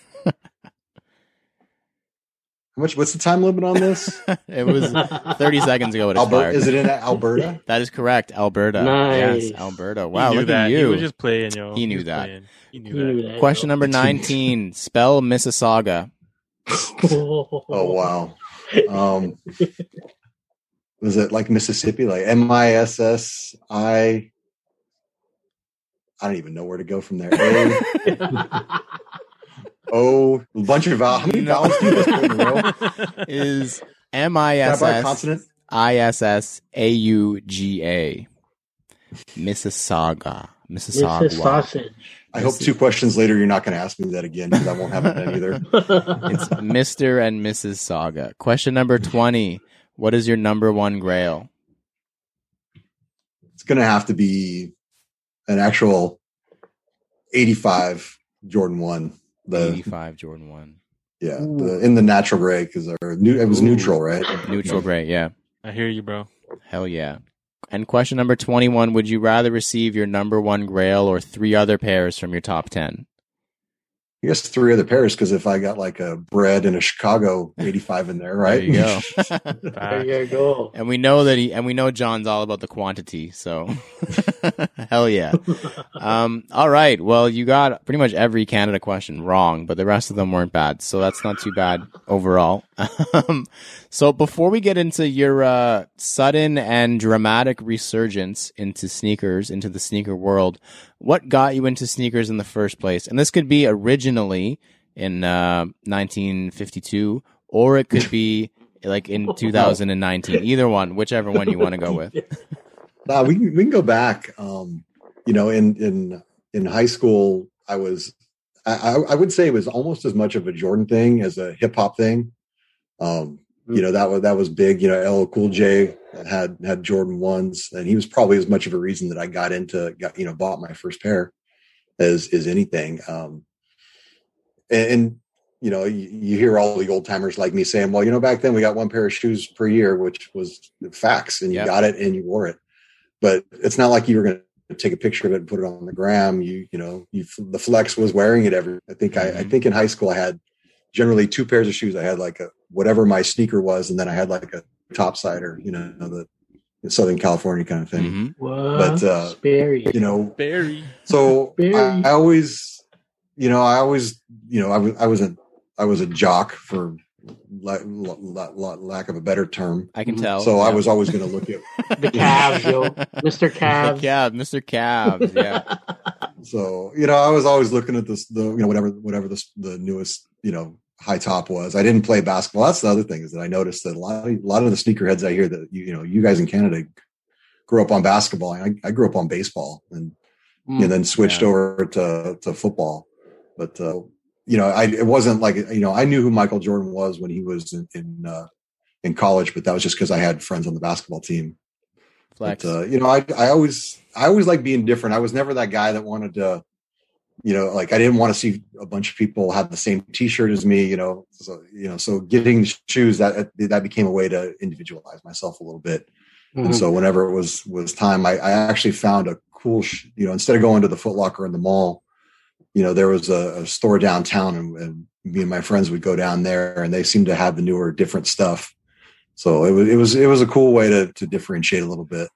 Speaker 1: how much? What's the time limit on this?
Speaker 2: it was 30 seconds ago it
Speaker 1: Alberta?
Speaker 2: expired.
Speaker 1: Is it in Alberta?
Speaker 2: that is correct. Alberta.
Speaker 4: Nice.
Speaker 2: Yes, Alberta.
Speaker 3: He
Speaker 2: Wow,
Speaker 3: knew
Speaker 2: look
Speaker 3: that.
Speaker 2: at
Speaker 3: He
Speaker 2: you.
Speaker 3: was just playing, yo.
Speaker 2: He knew
Speaker 3: was
Speaker 2: that.
Speaker 3: playing. He knew that.
Speaker 4: that,
Speaker 2: Question
Speaker 4: yo.
Speaker 2: number 19 Spell Mississauga.
Speaker 1: Oh wow. Um, was it like Mississippi? Like M I S S I? I don't even know where to go from there. A O, a bunch of vowels. How many vowels do you guys in a row?
Speaker 2: Is M I
Speaker 1: Can I
Speaker 2: S
Speaker 1: buy a
Speaker 2: S
Speaker 1: consonant?
Speaker 2: I S S A U G A. Mississauga.
Speaker 4: This is
Speaker 2: Mississauga.
Speaker 4: sausage.
Speaker 1: I hope two questions later you're not going to ask me that again because I won't have it done either.
Speaker 2: It's Mr. and Mrs. Saga. Question number 20. What is your number one grail?
Speaker 1: It's going to have to be an actual 85 Jordan 1. The
Speaker 2: 85 Jordan 1.
Speaker 1: yeah, the in the natural gray because new it was neutral, right?
Speaker 2: Neutral gray, yeah.
Speaker 3: I hear you, bro.
Speaker 2: Hell yeah. And question number 21. Would you rather receive your number one grail or three other pairs from your top 10?
Speaker 1: I guess three other pairs because if I got like a bread and a Chicago 85 in there, right?
Speaker 2: There you go.
Speaker 4: There you go.
Speaker 2: and we know that he and we know John's all about the quantity. So hell yeah. Um, all right. Well, you got pretty much every Canada question wrong, but the rest of them weren't bad. So that's not too bad overall. Um, so before we get into your uh, sudden and dramatic resurgence into sneakers, into the sneaker world, what got you into sneakers in the first place? And this could be originally in uh, 1952, or it could be like in 2019. Either one, whichever one you want to go with.
Speaker 1: Nah, we can we can go back. Um, you know, in in in high school, I was I, I would say it was almost as much of a Jordan thing as a hip hop thing. Um, you know that was that was big. You know, LL Cool J had had Jordan ones, and he was probably as much of a reason that I got into got you know bought my first pair as as anything. Um, and, and you know, you, you hear all the old timers like me saying, "Well, you know, back then we got one pair of shoes per year, which was facts, and you
Speaker 2: Yep.
Speaker 1: got it and you wore it." But it's not like you were going to take a picture of it and put it on the gram. You you know, you the flex was wearing it every. I think I, I
Speaker 2: Mhm.
Speaker 1: think in high school I had generally two pairs of shoes. I had like a whatever my sneaker was, and then I had like a top topsider, you know, the, the Southern California kind of thing.
Speaker 2: hmm
Speaker 4: What?
Speaker 1: But, uh,
Speaker 4: Sperry.
Speaker 1: You know,
Speaker 3: Barry.
Speaker 1: so
Speaker 4: Very-
Speaker 1: I, I always, you know, I always, you know, I was, I was a, I was a jock for la- la- la- la- lack of a better term.
Speaker 2: I can tell.
Speaker 1: So I was always going to look at.
Speaker 4: the Cavs, yo. Mr. Cavs.
Speaker 2: Cab, Mr. Cabs. Yeah.
Speaker 1: So you know, I was always looking at this, the you know, whatever, whatever the the newest, you know, high top was. I didn't play basketball. That's the other thing is that I noticed that a lot, of, a lot of the sneakerheads I hear that you, you know, you guys in Canada grew up on basketball. I, I grew up on baseball, and
Speaker 4: Mm.
Speaker 1: and then switched
Speaker 2: Yeah.
Speaker 1: over to to football. But uh, you know, I it wasn't like you know I knew who Michael Jordan was when he was in in, uh, in college, but that was just because I had friends on the basketball team.
Speaker 2: Flex.
Speaker 1: But uh, you know, I I always I always like being different. I was never that guy that wanted to, you know, like I didn't want to see a bunch of people have the same T-shirt as me. You know, so you know, so getting shoes that that became a way to individualize myself a little bit.
Speaker 4: Mhm.
Speaker 1: And so whenever it was was time, I, I actually found a cool, sh- you know, instead of going to the Foot Locker in the mall, you know, there was a, a store downtown, and, and me and my friends would go down there, and they seemed to have the newer, different stuff. So it was it was it was a cool way to to differentiate a little bit.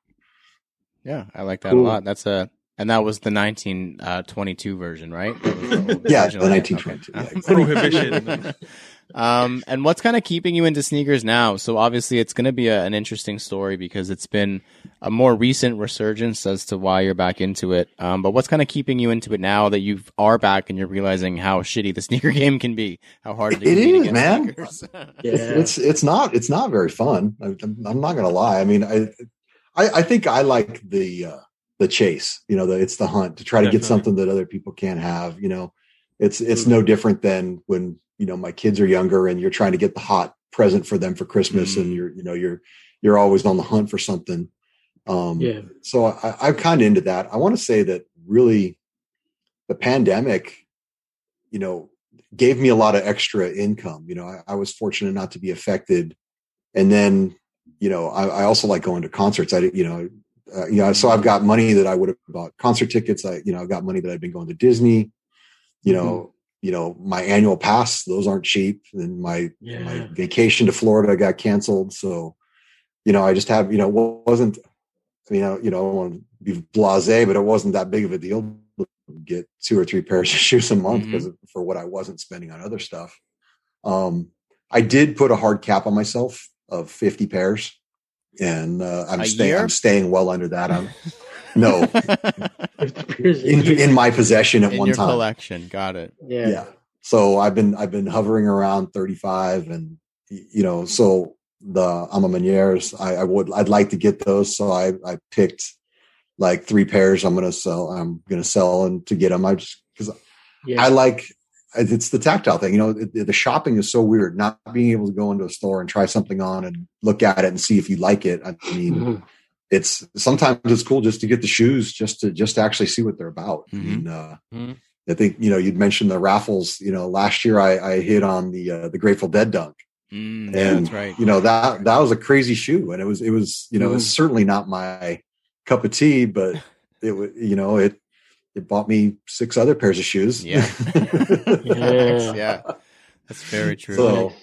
Speaker 2: yeah, I like that
Speaker 4: Cool.
Speaker 2: a lot. That's a and that was the 1922 version, right? The
Speaker 1: Yeah, the 1922, yeah,
Speaker 2: Okay.
Speaker 1: exactly.
Speaker 3: Prohibition.
Speaker 2: um, and what's kind of keeping you into sneakers now? So obviously, it's going to be a, an interesting story because it's been a more recent resurgence as to why you're back into it. Um, but what's kind of keeping you into it now that you are back and you're realizing how shitty the sneaker game can be, how hard it,
Speaker 1: It
Speaker 2: can be to
Speaker 1: is,
Speaker 2: get
Speaker 1: man.
Speaker 4: Yeah.
Speaker 1: It's it's not it's not very fun. I, I'm I'm not gonna lie. I mean, I I, I think I like the uh, the chase. You know, the, it's the hunt to try to get something that other people can't have. You know, it's it's no different than when you know my kids are younger and you're trying to get the hot present for them for Christmas,
Speaker 2: Mhm.
Speaker 1: and you're you know you're you're always on the hunt for something. Um,
Speaker 4: Yeah.
Speaker 1: So I, I'm kind of into that. I want to say that really, the pandemic, you know, gave me a lot of extra income. You know, I, I was fortunate not to be affected, and then you know, I, I also like going to concerts. I, you know, uh, you know, so I've got money that I would have bought concert tickets. I, you know, I've got money that I've been going to Disney. You know, you know, my annual pass; those aren't cheap, and my
Speaker 4: Yeah.
Speaker 1: my vacation to Florida got canceled. So, you know, I just have, you know, wasn't, I mean, I, you know, I don't want to be blasé, but it wasn't that big of a deal to get two or three pairs of shoes a month because for what I wasn't spending on other stuff. Um, I did put a hard cap on myself of 50 pairs and, uh, I'm
Speaker 2: A
Speaker 1: staying. I'm staying well under that. I'm no
Speaker 4: 50 pairs a
Speaker 1: in, in my possession at
Speaker 2: in
Speaker 1: one
Speaker 2: your
Speaker 1: time.
Speaker 2: collection. Got it.
Speaker 4: yeah.
Speaker 1: yeah so i've been i've been hovering around 35 and you know so the A Ma Maniéres, I, I would i'd like to get those so i i picked like three pairs i'm gonna sell i'm gonna sell and to get them i just because
Speaker 4: Yeah.
Speaker 1: i like it's the tactile thing you know the, the shopping is so weird not being able to go into a store and try something on and look at it and see if you like it i mean
Speaker 4: Mhm.
Speaker 1: it's sometimes it's cool just to get the shoes just to just to actually see what they're about
Speaker 2: Mhm.
Speaker 1: I mean, uh,
Speaker 3: Mhm.
Speaker 1: I think you know you'd mentioned the raffles. You know, last year I, I hit on the uh, the Grateful Dead dunk,
Speaker 2: Mm,
Speaker 1: and
Speaker 2: that's right.
Speaker 1: you know that that was a crazy shoe, and it was it was you know it's certainly not my cup of tea, but it was you know it it bought me six other pairs of shoes.
Speaker 2: Yeah.
Speaker 4: Yeah.
Speaker 2: yeah. That's very true.
Speaker 1: So,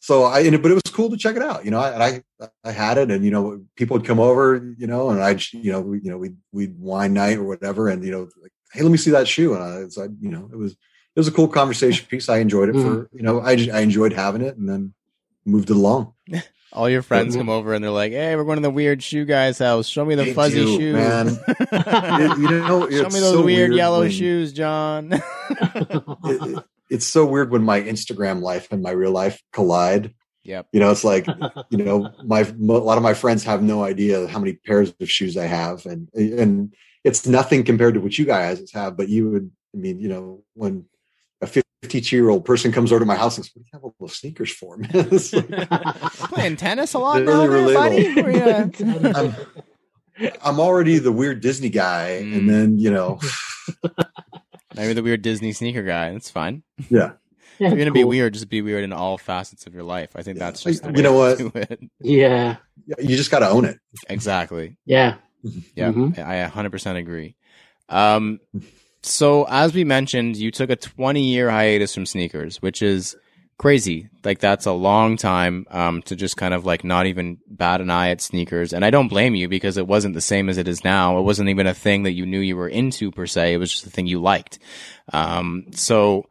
Speaker 1: so I, and, but it was cool to check it out, you know, I, I, I had it and, you know, people would come over, you know, and I'd, you know, we, you know, we'd, we'd wine night or whatever. And, you know, like, Hey, let me see that shoe. And I, so I, you know, it was, it was a cool conversation piece. I enjoyed it for, mm. you know, I, I enjoyed having it and then moved it along.
Speaker 2: All your friends mm-hmm. come over and they're like, "Hey, we're going to the weird shoe guy's house. Show me the
Speaker 1: They
Speaker 2: fuzzy
Speaker 1: do,
Speaker 2: shoes,
Speaker 1: man. It- you know,
Speaker 2: Show me those
Speaker 1: so
Speaker 2: weird, yellow
Speaker 1: when-
Speaker 2: shoes, John."
Speaker 1: it- it- it's so weird when my Instagram life and my real life collide.
Speaker 2: yep.
Speaker 1: You know, it's like, you know, my a lot of my friends have no idea how many pairs of shoes I have, and and it's nothing compared to what you guys have. But you would, I mean, you know, when a fifty-two year old person comes over to my house and says, "What do you have all those sneakers for?" Man, It's like,
Speaker 2: Playing tennis a lot
Speaker 1: They're
Speaker 2: now,
Speaker 1: really
Speaker 2: there, buddy.
Speaker 1: relatable.
Speaker 2: Were
Speaker 1: I'm, I'm already the weird Disney guy,
Speaker 2: Mm.
Speaker 1: and then you know,
Speaker 2: Maybe the weird Disney sneaker guy. That's fine.
Speaker 1: yeah.
Speaker 4: Yeah,
Speaker 2: If you're gonna be weird, just be weird in all facets of your life. I think
Speaker 1: Yeah.
Speaker 2: that's just the
Speaker 1: You
Speaker 2: way
Speaker 1: know
Speaker 2: to
Speaker 1: what?
Speaker 2: do it.
Speaker 4: Yeah.
Speaker 1: you just got to own it.
Speaker 2: Exactly.
Speaker 4: Yeah.
Speaker 2: Yeah,
Speaker 4: Mhm.
Speaker 2: I 100% agree. Um, so as we mentioned, you took a 20 year hiatus from sneakers, which is crazy. Like that's a long time um, to just kind of like not even bat an eye at sneakers. And I don't blame you because it wasn't the same as it is now. It wasn't even a thing that you knew you were into per se. It was just a thing you liked. Um, so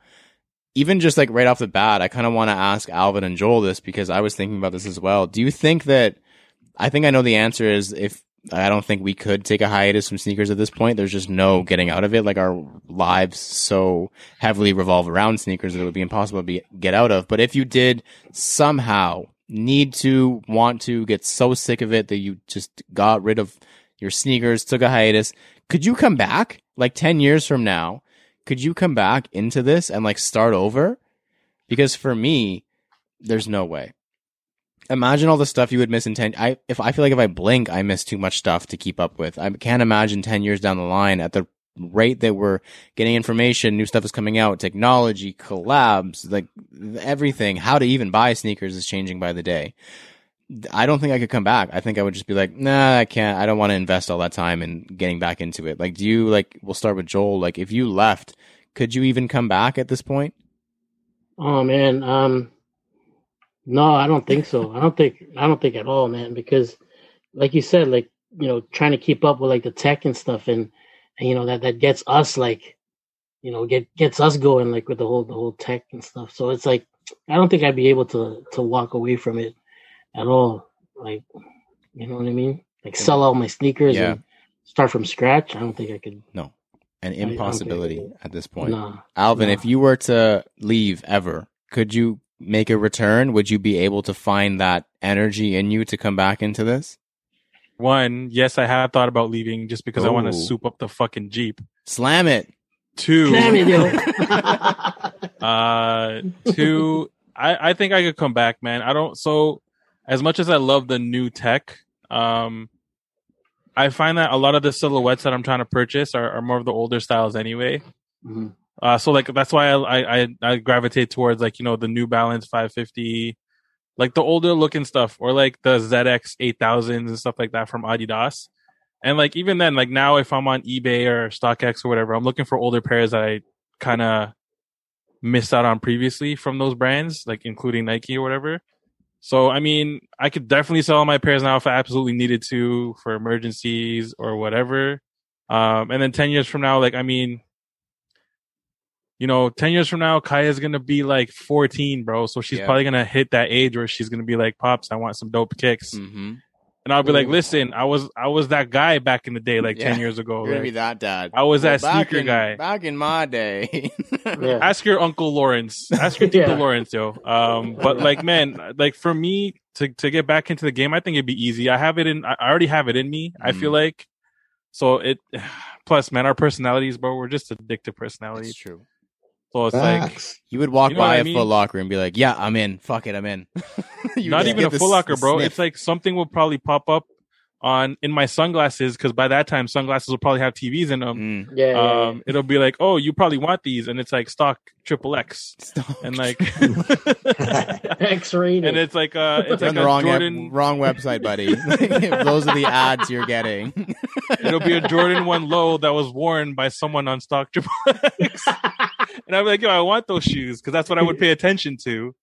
Speaker 2: even just like right off the bat, I kind of want to ask Alvin and Joel this because I was thinking about this as well. Do you think that? I think I know the answer is if I don't think we could take a hiatus from sneakers at this point. There's just no getting out of it. Like our lives so heavily revolve around sneakers that it would be impossible to be, get out of. But if you did somehow need to want to get so sick of it that you just got rid of your sneakers, took a hiatus, could you come back like 10 years from now? Could you come back into this and like start over? Because for me, there's no way. Imagine all the stuff you would miss in 10 I if I feel like if I blink I miss too much stuff to keep up with. I can't imagine 10 years down the line at the rate that we're getting information, new stuff is coming out, technology, collabs, like everything, how to even buy sneakers is changing by the day. I don't think I could come back. I think I would just be like, nah, I can't. I don't want to invest all that time in getting back into it. Like, do you like? We'll start with Joel. Like, if you left, could you even come back at this point?
Speaker 4: Oh man, um, no, I don't think so. I don't think I don't think at all, man. Because, like you said, like you know, trying to keep up with like the tech and stuff, and, and you know that that gets us like, you know, get gets us going like with the whole the whole tech and stuff. So it's like I don't think I'd be able to to walk away from it at all. Like, you know what I mean? Like sell all my sneakers
Speaker 2: Yeah.
Speaker 4: and start from scratch. I don't think I could.
Speaker 2: No, an
Speaker 4: don't think-
Speaker 2: impossibility at this point.
Speaker 4: Nah.
Speaker 2: Alvin,
Speaker 4: No.
Speaker 2: if you were to leave ever, could you make a return? Would you be able to find that energy in you to come back into this?
Speaker 3: One, yes, I have thought about leaving just because I want to soup up the fucking Jeep.
Speaker 2: Slam it.
Speaker 3: Two,
Speaker 4: Damn it, yo.
Speaker 3: uh, two, I, I think I could come back, man. I don't, so as much as I love the new tech, um, I find that a lot of the silhouettes that I'm trying to purchase are, are more of the older styles anyway.
Speaker 4: Mhm.
Speaker 3: Uh, so like that's why I, I I gravitate towards like you know the New Balance 550, like the older looking stuff, or like the ZX 8000s and stuff like that from Adidas. And like even then, like now if I'm on eBay or StockX or whatever, I'm looking for older pairs that I kind of missed out on previously from those brands, like including Nike or whatever. So I mean, I could definitely sell my pairs now if I absolutely needed to for emergencies or whatever. Um, and then ten years from now, like I mean, you know, 10 years from now, Kaya's going to be like 14, bro. So she's
Speaker 2: Yeah.
Speaker 3: probably going to hit that age where she's going to be like, Pops, I want some dope kicks.
Speaker 2: Mm-hmm.
Speaker 3: And I'll be like,
Speaker 4: Mm.
Speaker 3: listen, I was, I was that guy back in the day, like
Speaker 2: Yeah.
Speaker 3: 10 years ago.
Speaker 2: You're
Speaker 3: like,
Speaker 2: be that dad.
Speaker 3: I was that sneaker
Speaker 2: in,
Speaker 3: guy.
Speaker 2: Back in my day.
Speaker 4: Yeah.
Speaker 3: Ask your Uncle Lawrence. Ask your uncle
Speaker 4: Yeah.
Speaker 3: Lawrence, yo. Um, but like, man, like for me to, to get back into the game, I think it'd be easy. I have it in, I already have it in me. I
Speaker 2: Mm.
Speaker 3: feel like, so it, plus, man, our personalities, bro, we're just addictive personalities.
Speaker 2: That's true.
Speaker 3: So it's like,
Speaker 2: You would walk
Speaker 3: You know
Speaker 2: by
Speaker 3: a I
Speaker 2: a
Speaker 3: mean?
Speaker 2: Foot Locker and be like, "Yeah, I'm in. Fuck it, I'm in."
Speaker 3: Not even a
Speaker 2: the
Speaker 3: Foot Locker, bro.
Speaker 2: sniff.
Speaker 3: It's like something will probably pop up on in my sunglasses because by that time sunglasses will probably have TVs in them.
Speaker 2: Mm.
Speaker 4: Yeah, yeah, yeah.
Speaker 3: Um, it'll be like, oh, you probably want these, and it's like stock triple X, and like,
Speaker 4: X-rated.
Speaker 3: and it's like uh, it's
Speaker 2: You're
Speaker 3: like
Speaker 2: on the
Speaker 3: a
Speaker 2: wrong
Speaker 3: Jordan.
Speaker 2: wrong website, buddy. Those are the ads you're getting.
Speaker 3: It'll be a Jordan One low that was worn by someone on stock triple X. and I'm like, yo, I want those shoes because that's what I would pay attention to.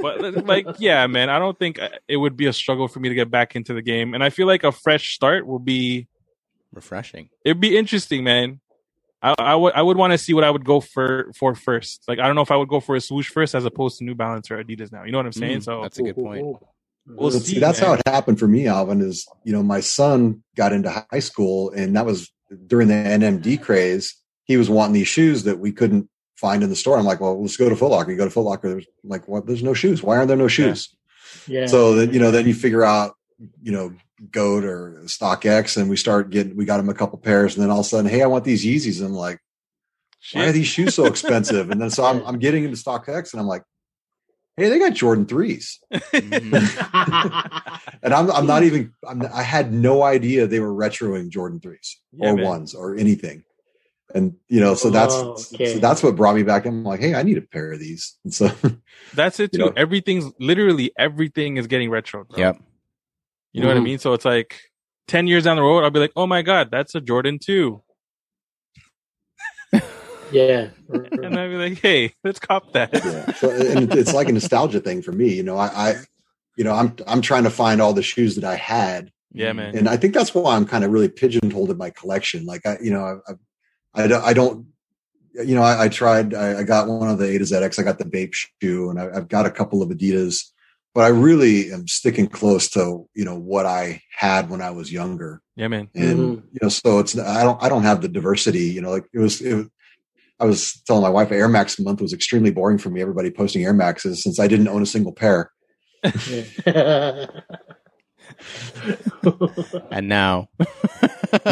Speaker 3: But like, yeah, man, I don't think uh, it would be a struggle for me to get back into the game. And I feel like a fresh start will be
Speaker 2: Refreshing.
Speaker 3: it'd be interesting, man. I, I would I would want to see what I would go for for first. Like I don't know if I would go for a swoosh first as opposed to New Balance or Adidas now. You know what I'm saying?
Speaker 2: Mm,
Speaker 3: so
Speaker 2: that's a good point.
Speaker 3: We'll see,
Speaker 1: see, that's
Speaker 3: man.
Speaker 1: how it happened for me, Alvin. Is you know my son got into high school, and that was during the NMD craze. He was wanting these shoes that we couldn't find in the store. I'm like, well, let's go to Foot Locker. You go to Foot Locker. There's like, what? There's no shoes. Why aren't there no shoes?
Speaker 4: Yeah.
Speaker 1: So that you know, then you figure out, you know, Goat or StockX, and we start getting. We got him a couple pairs, and then all of a sudden, hey, I want these Yeezys. And I'm like, why are these shoes so expensive? And then so I'm I'm getting into StockX, and I'm like, hey, they got Jordan threes.
Speaker 2: Mhm.
Speaker 1: and I'm I'm not even I'm, I had no idea they were retroing Jordan threes
Speaker 3: Yeah,
Speaker 1: or
Speaker 3: man.
Speaker 1: ones or anything, and you know so that's
Speaker 4: Oh, okay.
Speaker 1: so that's what brought me back. I'm like, hey, I need a pair of these. And so
Speaker 3: That's it
Speaker 1: You
Speaker 3: too.
Speaker 1: know?
Speaker 3: Everything's literally everything is getting retro. Bro.
Speaker 2: Yep.
Speaker 3: You know what I
Speaker 1: Mhm.
Speaker 3: mean? So it's like ten years down the road, I'll be like, oh my god, that's a Jordan two,
Speaker 4: yeah.
Speaker 3: and I'll be like, hey, let's cop that.
Speaker 1: yeah, so and it's like a nostalgia thing for me. You know, I, I you know I'm I'm trying to find all the shoes that I had,
Speaker 3: Yeah, man.
Speaker 1: and I think that's why I'm kind of really pigeonholed in my collection. Like I you know I I, I don't. I don't you know, I, I tried. I, I got one of the A to ZX. I got the Bape shoe, and I, I've got a couple of Adidas. But I really am sticking close to you know what I had when I was younger.
Speaker 3: Yeah, man.
Speaker 1: and
Speaker 4: Mhm.
Speaker 1: you know so it's i don't i don't have the diversity you know like it was, it i was telling my wife air max month was extremely boring for me everybody posting air maxes since i didn't own a single pair
Speaker 2: And now,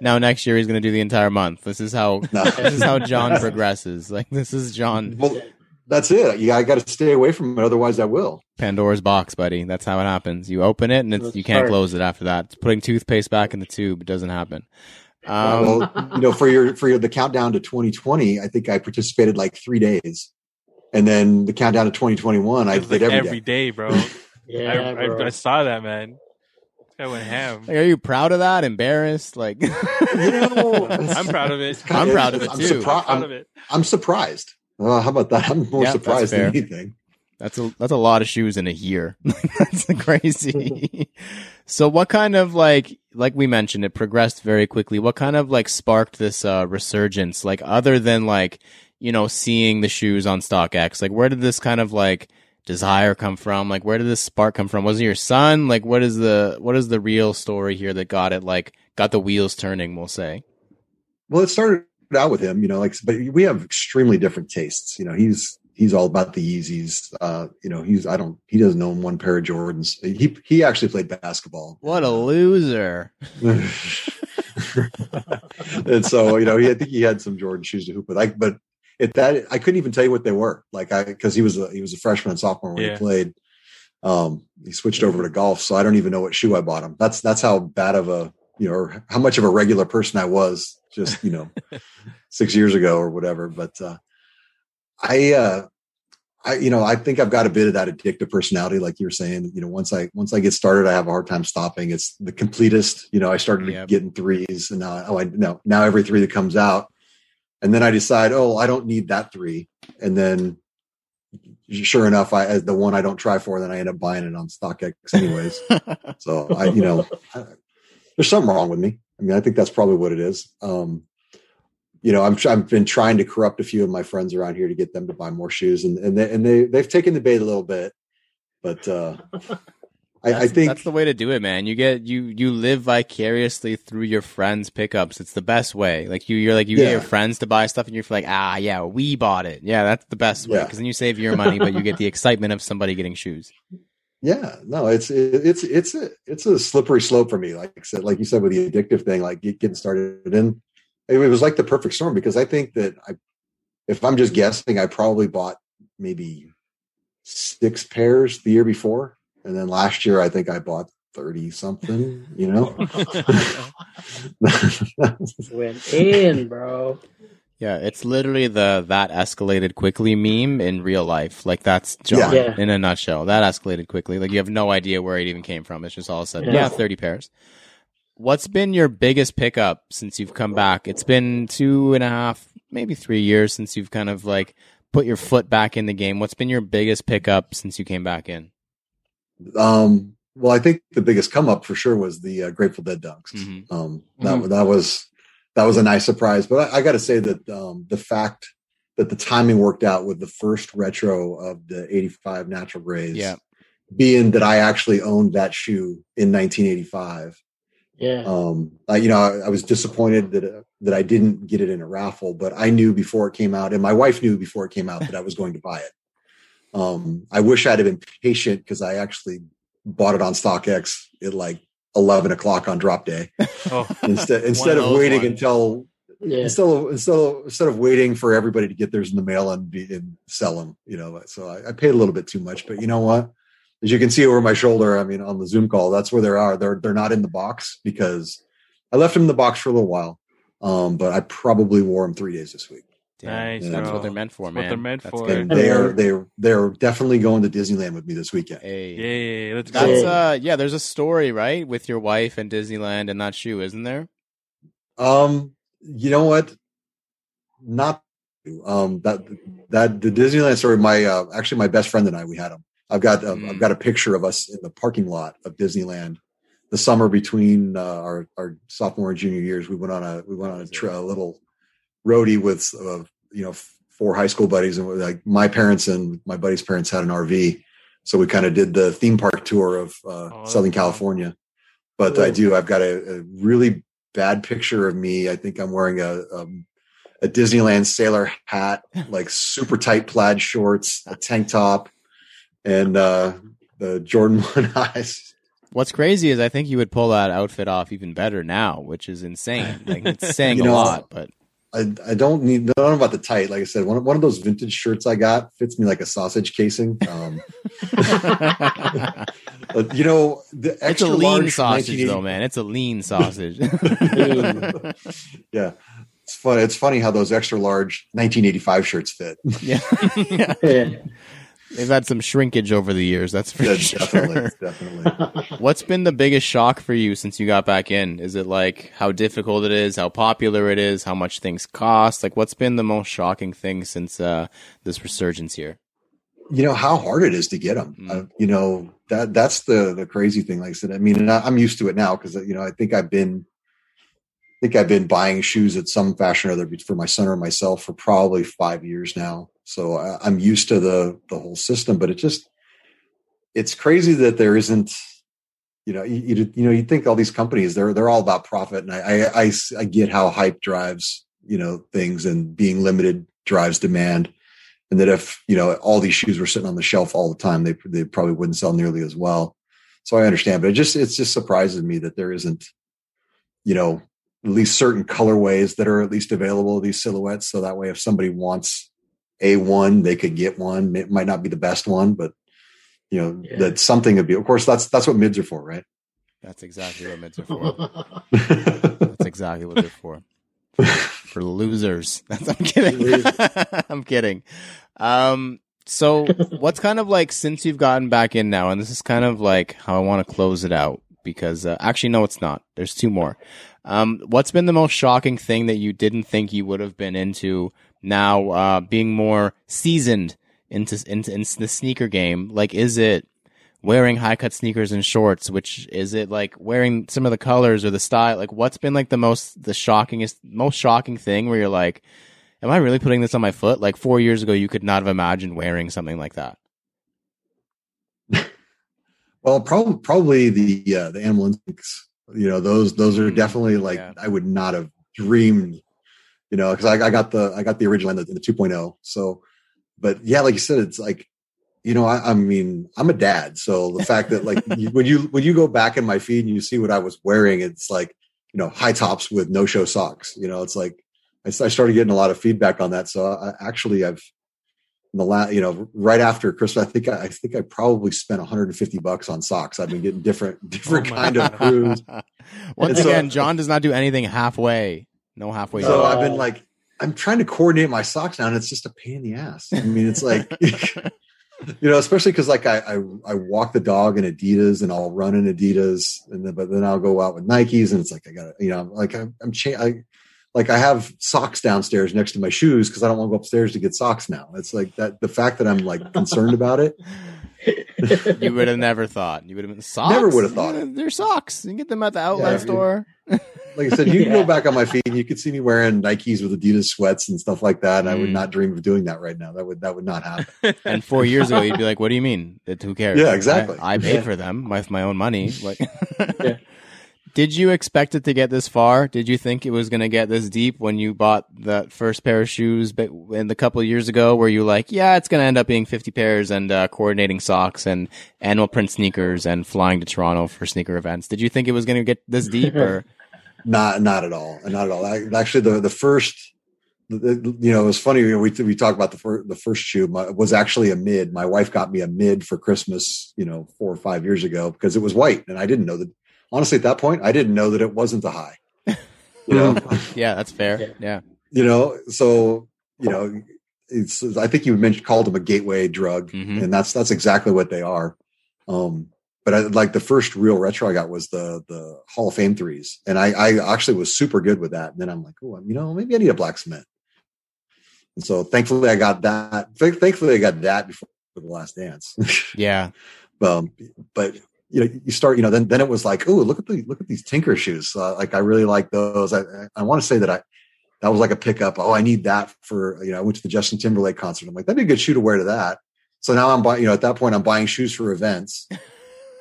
Speaker 2: now next year he's going to do the entire month. This is how
Speaker 1: No.
Speaker 2: this is how John progresses. Like this is John
Speaker 1: well that's it you i got to stay away from it otherwise i will
Speaker 2: Pandora's box, buddy. That's how it happens. You open it and it's, you can't
Speaker 4: smart.
Speaker 2: close it after that. It's putting toothpaste back in the tube. It doesn't happen. Um,
Speaker 1: well you know for your for your the countdown to 2020 i think i participated like three days and then the countdown to 2021 i
Speaker 3: It's
Speaker 1: did
Speaker 3: like
Speaker 1: every
Speaker 3: every
Speaker 1: day
Speaker 3: day, bro.
Speaker 4: yeah,
Speaker 3: I, I,
Speaker 4: bro.
Speaker 3: I saw that, man. I went ham.
Speaker 2: like, are you proud of that? Embarrassed? Like,
Speaker 1: you know
Speaker 3: I'm proud of it.
Speaker 2: I'm proud of it
Speaker 1: I'm
Speaker 2: too.
Speaker 1: surpri-
Speaker 3: I'm proud
Speaker 1: I'm,
Speaker 3: of it.
Speaker 1: I'm surprised how about that i'm more
Speaker 2: Yeah,
Speaker 1: surprised than anything
Speaker 2: That's a that's a lot of shoes in a year. that's crazy. so what kind of like like we mentioned, it progressed very quickly. What kind of like sparked this uh resurgence? Like other than like, you know, seeing the shoes on StockX, like where did this kind of like desire come from? Like where did this spark come from? Was it your son? Like what is the what is the real story here that got it like got the wheels turning, we'll say?
Speaker 1: Well, it started out with him, you know, like, but we have extremely different tastes. You know, he's he's all about the Yeezys. Uh, you know, he's I don't he doesn't own one pair of Jordans. He he actually played basketball.
Speaker 2: What a loser.
Speaker 1: and so you know, he I think he had some Jordan shoes to hoop with. I but at that I couldn't even tell you what they were. Like I because he was a he was a freshman and sophomore when
Speaker 3: Yeah.
Speaker 1: he played. Um, he switched over to golf, so I don't even know what shoe I bought him. That's that's how bad of a you know, or how much of a regular person I was just you know six years ago or whatever. But uh, I, uh, I, you know, I think I've got a bit of that addictive personality, like you were saying. You know, once I once I get started, I have a hard time stopping. It's the completest. You know, I started
Speaker 2: Yep.
Speaker 1: getting threes, and now oh, I no now every three that comes out, and then I decide, oh, I don't need that three, and then sure enough, I as the one I don't try for, then I end up buying it on StockX anyways. So I, you know, I, there's something wrong with me. I mean, I think that's probably what it is. Um, you know, I'm I've been trying to corrupt a few of my friends around here to get them to buy more shoes, and and they and they they've taken the bait a little bit, but uh, I, think
Speaker 2: that's the way to do it, man. You get you you live vicariously through your friends' pickups. It's the best way. Like you, you're like you get your friends to buy stuff, and you're like, ah, yeah, we bought it. Yeah, that's the best way
Speaker 1: Yeah.
Speaker 2: because then you save your money, but you get the excitement of somebody getting shoes.
Speaker 1: Yeah, no, it's it's it's a it's a slippery slope for me. Like said, like you said with the addictive thing, like getting started in, it was like the perfect storm because I think that I, if I'm just guessing, I probably bought maybe six pairs the year before, and then last year I think I bought thirty something. You know.
Speaker 4: Went in, bro.
Speaker 2: Yeah, it's literally the that escalated quickly meme in real life. Like that's John
Speaker 4: Yeah.
Speaker 2: in a nutshell. That escalated quickly. Like you have no idea where it even came from. It's just all of a sudden,
Speaker 4: Yeah.
Speaker 2: yeah, thirty pairs. What's been your biggest pickup since you've come back? It's been two and a half, maybe three years since you've kind of like put your foot back in the game. What's been your biggest pickup since you came back in?
Speaker 1: Um, well, I think the biggest come up for sure was the uh, Grateful Dead dunks.
Speaker 2: Mhm.
Speaker 1: Um, that that was that was a nice surprise. But I, I got to say that um, the fact that the timing worked out with the first retro of the '85 Natural Grays,
Speaker 2: Yeah.
Speaker 1: being that I actually owned that shoe in 1985.
Speaker 4: Yeah.
Speaker 1: Um, I, you know, I, I was disappointed that uh, that I didn't get it in a raffle, but I knew before it came out, and my wife knew before it came out that I was going to buy it. Um, I wish I'd have been patient because I actually bought it on StockX at like 11 o'clock on drop day
Speaker 3: Oh,
Speaker 1: instead instead of
Speaker 2: those
Speaker 1: waiting
Speaker 2: ones.
Speaker 1: until
Speaker 4: Yeah.
Speaker 1: instead of instead of instead of waiting for everybody to get theirs in the mail and be and sell them. You know, so I, I paid a little bit too much, but you know what? As you can see over my shoulder, I mean, on the Zoom call, that's where they are. They're they're not in the box because I left them in the box for a little while. Um, but I probably wore them three days this week.
Speaker 2: Damn,
Speaker 3: Nice,
Speaker 2: That's
Speaker 1: bro.
Speaker 2: what they're meant for,
Speaker 3: That's
Speaker 2: man.
Speaker 3: what they're meant
Speaker 2: That's
Speaker 3: for.
Speaker 2: good.
Speaker 1: They are they're they're definitely going to Disneyland with me this weekend.
Speaker 2: Hey.
Speaker 3: yeah, let's go.
Speaker 2: That's uh yeah, there's a story, right, with your wife and Disneyland and that shoe, isn't there?
Speaker 1: Um, you know what? Not um that that the Disneyland story. My uh, actually my best friend and I we had them. I've got uh,
Speaker 2: Mm.
Speaker 1: I've got a picture of us in the parking lot of Disneyland. The summer between uh, our our sophomore and junior years, we went on a we went on a, tr- a little roadie with uh, you know four high school buddies, and like my parents and my buddy's parents had an RV, so we kind of did the theme park tour of uh,
Speaker 3: Oh,
Speaker 1: Southern
Speaker 3: cool.
Speaker 1: California. But I do. I've got a, a really bad picture of me. I think I'm wearing a um, a Disneyland sailor hat, like super tight plaid shorts, a tank top, and uh, the Jordan One eyes.
Speaker 2: What's crazy is I think you would pull that outfit off even better now, which is insane. Like it's saying
Speaker 1: You
Speaker 2: a lot, but
Speaker 1: I, I don't need. I don't know about the tight. Like I said, one of, one of those vintage shirts I got fits me like a sausage casing. Um, but, you know, the
Speaker 2: it's a
Speaker 1: extra
Speaker 2: lean sausage though, man. It's a lean sausage.
Speaker 1: yeah, it's fun. It's funny how those extra large 1985 shirts fit.
Speaker 2: yeah.
Speaker 4: Yeah.
Speaker 2: They've had some shrinkage over the years, that's for
Speaker 1: Yeah,
Speaker 2: sure.
Speaker 1: definitely, definitely.
Speaker 2: What's been the biggest shock for you since you got back in? Is it like how difficult it is, how popular it is, how much things cost? Like what's been the most shocking thing since uh, this resurgence here?
Speaker 1: you know how hard it is to get them.
Speaker 2: Mm.
Speaker 1: Uh, you know that that's the the crazy thing. Like I said, I mean, and I, I'm used to it now because you know I think I've been, I think I've been buying shoes at some fashion or other for my son or myself for probably five years now. So I, I'm used to the the whole system. But it just, it's crazy that there isn't. You know, you, you, you know, you think all these companies they're they're all about profit, and I I I get how hype drives you know things and being limited drives demand and that if you know all these shoes were sitting on the shelf all the time, they they probably wouldn't sell nearly as well. So I understand, but it just it's just surprises me that there isn't, you know, at least certain colorways that are at least available these silhouettes. So that way, if somebody wants a one, they could get one. It might not be the best one, but you know
Speaker 4: Yeah.
Speaker 1: that something would be. Of course, that's that's what mids are for, right?
Speaker 2: That's exactly what mids are for. That's exactly what they're for. For losers. That's, I'm kidding. I'm kidding. Um, so what's kind of like since you've gotten back in now, and this is kind of like how I want to close it out because uh, actually no, it's not. There's two more. Um, what's been the most shocking thing that you didn't think you would have been into now, uh, being more seasoned into into, into the sneaker game? Like, is it wearing high cut sneakers and shorts? Which is it like wearing some of the colors or the style? Like, what's been like the most the shockingest, most shocking thing where you're like, am I really putting this on my foot? Like four years ago, you could not have imagined wearing something like that.
Speaker 1: Well, probably probably the uh, the animal instincts. You know, those those are
Speaker 2: Mm,
Speaker 1: definitely like
Speaker 2: yeah.
Speaker 1: I would not have dreamed. You know, because I, I got the I got the original and the, the 2.0. So, but yeah, like you said, it's like, you know, I, I mean, I'm a dad, so the fact that like you, when you when you go back in my feed and you see what I was wearing, it's like you know high tops with no show socks. You know, it's like I started getting a lot of feedback on that. So I, actually, I've in the last, you know, right after Christmas, I think I, I think I probably spent 150 bucks on socks. I've been getting different different
Speaker 3: Oh
Speaker 1: kind of crews.
Speaker 2: Once
Speaker 1: And so-
Speaker 2: again, John does not do anything halfway. No halfway.
Speaker 1: So
Speaker 2: down.
Speaker 1: I've been like, I'm trying to coordinate my socks now, and it's just a pain in the ass. I mean, it's like, you know, especially because like I, I I walk the dog in Adidas and I'll run in Adidas, and then but then I'll go out with Nikes, and it's like I got to you know like I'm, I'm cha- I, like I have socks downstairs next to my shoes because I don't want to go upstairs to get socks now. It's like that the fact that I'm like concerned about it.
Speaker 2: you would have never thought. You would have been socks.
Speaker 1: Never would have thought
Speaker 2: Yeah, They're socks. You can get them at the outlet
Speaker 1: Yeah,
Speaker 2: store.
Speaker 1: Like I said, you can go back on my feed and you could see me wearing Nikes with Adidas sweats and stuff like that. And I would
Speaker 2: Mm.
Speaker 1: not dream of doing that right now. That would that would not happen.
Speaker 2: And four years ago, you'd be like, "What do you mean? That who cares?
Speaker 1: Yeah, exactly.
Speaker 2: I, I paid
Speaker 1: Yeah.
Speaker 2: for them with my own money." Like,
Speaker 4: Yeah.
Speaker 2: did you expect it to get this far? Did you think it was going to get this deep when you bought that first pair of shoes? But in the couple of years ago, were you like, "Yeah, it's going to end up being fifty pairs and uh, coordinating socks and animal print sneakers and flying to Toronto for sneaker events"? Did you think it was going to get this deep? Or
Speaker 1: Not not at all. Not at all. I, actually, the the first, you know, it was funny. You know, we we talked about the first the first shoe my, was actually a mid. My wife got me a mid for Christmas. You know, four or five years ago because it was white, and I didn't know that. Honestly, at that point, I didn't know that it wasn't the high. You know,
Speaker 2: yeah, that's fair. Yeah.
Speaker 1: you know. So you know, it's. I think you mentioned called them a gateway drug,
Speaker 2: Mhm.
Speaker 1: and that's that's exactly what they are. Um, but I, like the first real retro I got was the the Hall of Fame threes, and I, I actually was super good with that. And then I'm like, oh, you know, maybe I need a black cement. And so thankfully I got that. Th- Thankfully I got that before the last dance.
Speaker 2: Yeah.
Speaker 1: um, but you know, you start, you know, then then it was like, oh, look at the look at these Tinker shoes. Uh, like I really like those. I I, I want to say that I that was like a pickup. Oh, I need that for you know. I went to the Justin Timberlake concert. I'm like, that'd be a good shoe to wear to that. So now I'm buying. You know, at that point, I'm buying shoes for events,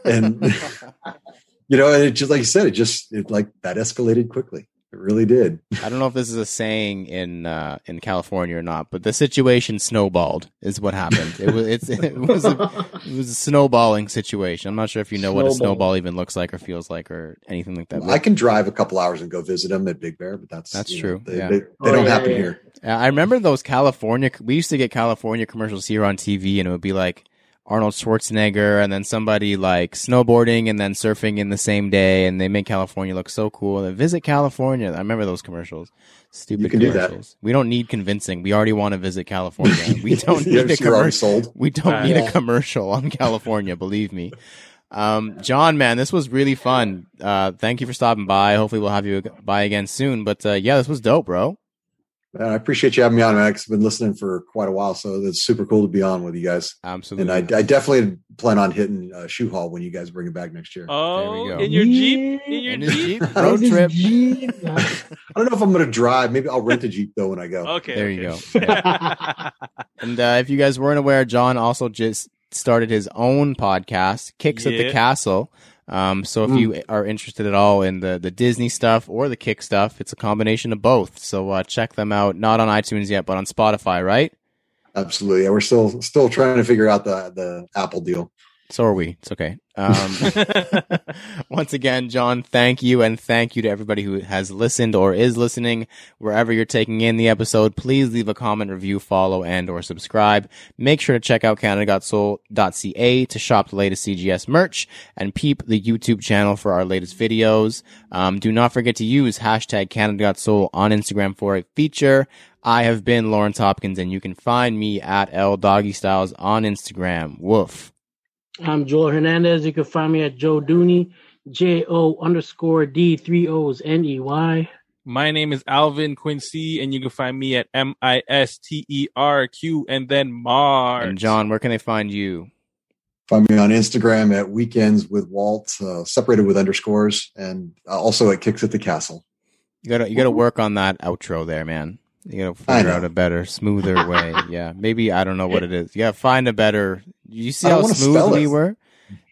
Speaker 1: and you know, and it just like you said, it just it like that escalated quickly. It really did.
Speaker 2: I don't know if this is a saying in uh, in California or not, but the situation snowballed is what happened. It was it's, it was a, it was a snowballing situation. I'm not sure if you know what a
Speaker 4: Snowball.
Speaker 2: snowball even looks like or feels like or anything like that.
Speaker 1: I can drive a couple hours and go visit them at Big Bear, but that's
Speaker 2: That's true,
Speaker 1: Know, they
Speaker 2: yeah.
Speaker 1: they, they
Speaker 4: Oh,
Speaker 1: don't
Speaker 4: yeah,
Speaker 1: happen
Speaker 4: yeah.
Speaker 1: here.
Speaker 2: I remember those California. We used to get California commercials here on TV, and it would be like Arnold Schwarzenegger, and then somebody like snowboarding and then surfing in the same day, and they make California look so cool. They visit California. I remember those commercials. Stupid
Speaker 1: You can do that.
Speaker 2: commercials. We don't need convincing. We already want to visit California. We don't need a commercial. We don't
Speaker 3: Uh,
Speaker 2: need
Speaker 4: yeah.
Speaker 2: a commercial on California. Believe me. Um, John, man, this was really fun. Uh, thank you for stopping by. Hopefully, we'll have you by again soon. But uh, yeah, this was dope, bro.
Speaker 1: Man, I appreciate you having me on, man. 'cause I've been listening for quite a while, so it's super cool to be on with you guys.
Speaker 2: Absolutely.
Speaker 1: And I, I definitely plan on hitting uh, Shoe Hall when you guys bring it back next year.
Speaker 3: Oh,
Speaker 2: go.
Speaker 3: in your Jeep? In your
Speaker 2: In
Speaker 3: Jeep?
Speaker 2: Jeep road trip.
Speaker 1: I don't know if I'm going to drive. Maybe I'll rent a Jeep though when I go.
Speaker 3: Okay.
Speaker 2: There you
Speaker 3: okay.
Speaker 2: go. And uh, if you guys weren't aware, John also just started his own podcast, Kicks at the Castle. Um, so if you are interested at all in the, the Disney stuff or the Kick stuff, it's a combination of both. So uh, check them out. Not on iTunes yet, but on Spotify, right?
Speaker 1: Absolutely. Yeah, we're still still trying to figure out the the Apple deal.
Speaker 2: So are we. It's okay. Um, once again, John, thank you. And thank you to everybody who has listened or is listening wherever you're taking in the episode. Please leave a comment, review, follow, and or subscribe. Make sure to check out canada.soul.ca to shop the latest CGS merch and peep the YouTube channel for our latest videos. Um, do not forget to use hashtag Canada.soul on Instagram for a feature. I have been Lawrence Hopkins and you can find me at L Doggy Styles on Instagram. Woof.
Speaker 4: I'm Joel Hernandez. You can find me at Joe Dooney, J O underscore D three O's N E Y.
Speaker 3: My name is Alvin Quincy, and you can find me at M I S T E R Q and then Mars.
Speaker 2: And John, where can they find you?
Speaker 1: Find me on Instagram at Weekends with Walt, uh, separated with underscores, and uh, also at Kicks at the Castle.
Speaker 2: You gotta you gotta work on that outro there, man. You gotta figure out a better, smoother way. Yeah, maybe I don't know what it is. You gotta find a better. You see how smooth we were.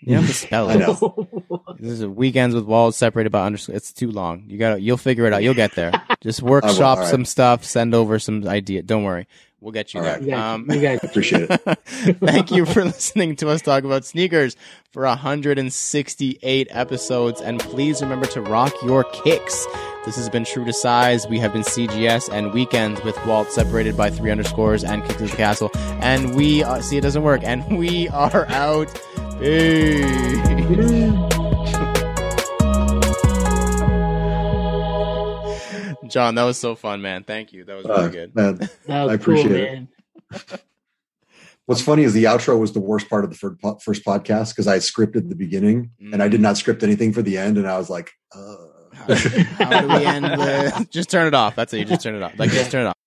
Speaker 2: You have to spell it. This is a weekends with walls separated by underscore. It's too long. You gotta. You'll figure it out. You'll get there. Just workshop
Speaker 1: all right.
Speaker 2: some stuff. Send over some idea. Don't worry. We'll get you
Speaker 1: All
Speaker 2: there.
Speaker 1: right.
Speaker 4: You guys,
Speaker 2: Um,
Speaker 4: you guys
Speaker 1: I appreciate it.
Speaker 2: Thank you for listening to us talk about sneakers for 168 episodes. And please remember to rock your kicks. This has been True to Size. We have been CGS and Weekends with Walt separated by three underscores and Kicks at the Castle. And we, uh, see, it doesn't work. And we are out. Peace. John, that was so fun, man. Thank you. That was really
Speaker 1: Uh,
Speaker 2: good.
Speaker 1: man,
Speaker 4: that was
Speaker 1: I
Speaker 4: cool,
Speaker 1: appreciate it.
Speaker 4: man.
Speaker 1: What's funny is the outro was the worst part of the first, podcast because I scripted the beginning and I did not script anything for the end, and I was like, uh.
Speaker 2: How, how do we end the? Just turn it off. That's it. You just turn it off. Like just turn it off.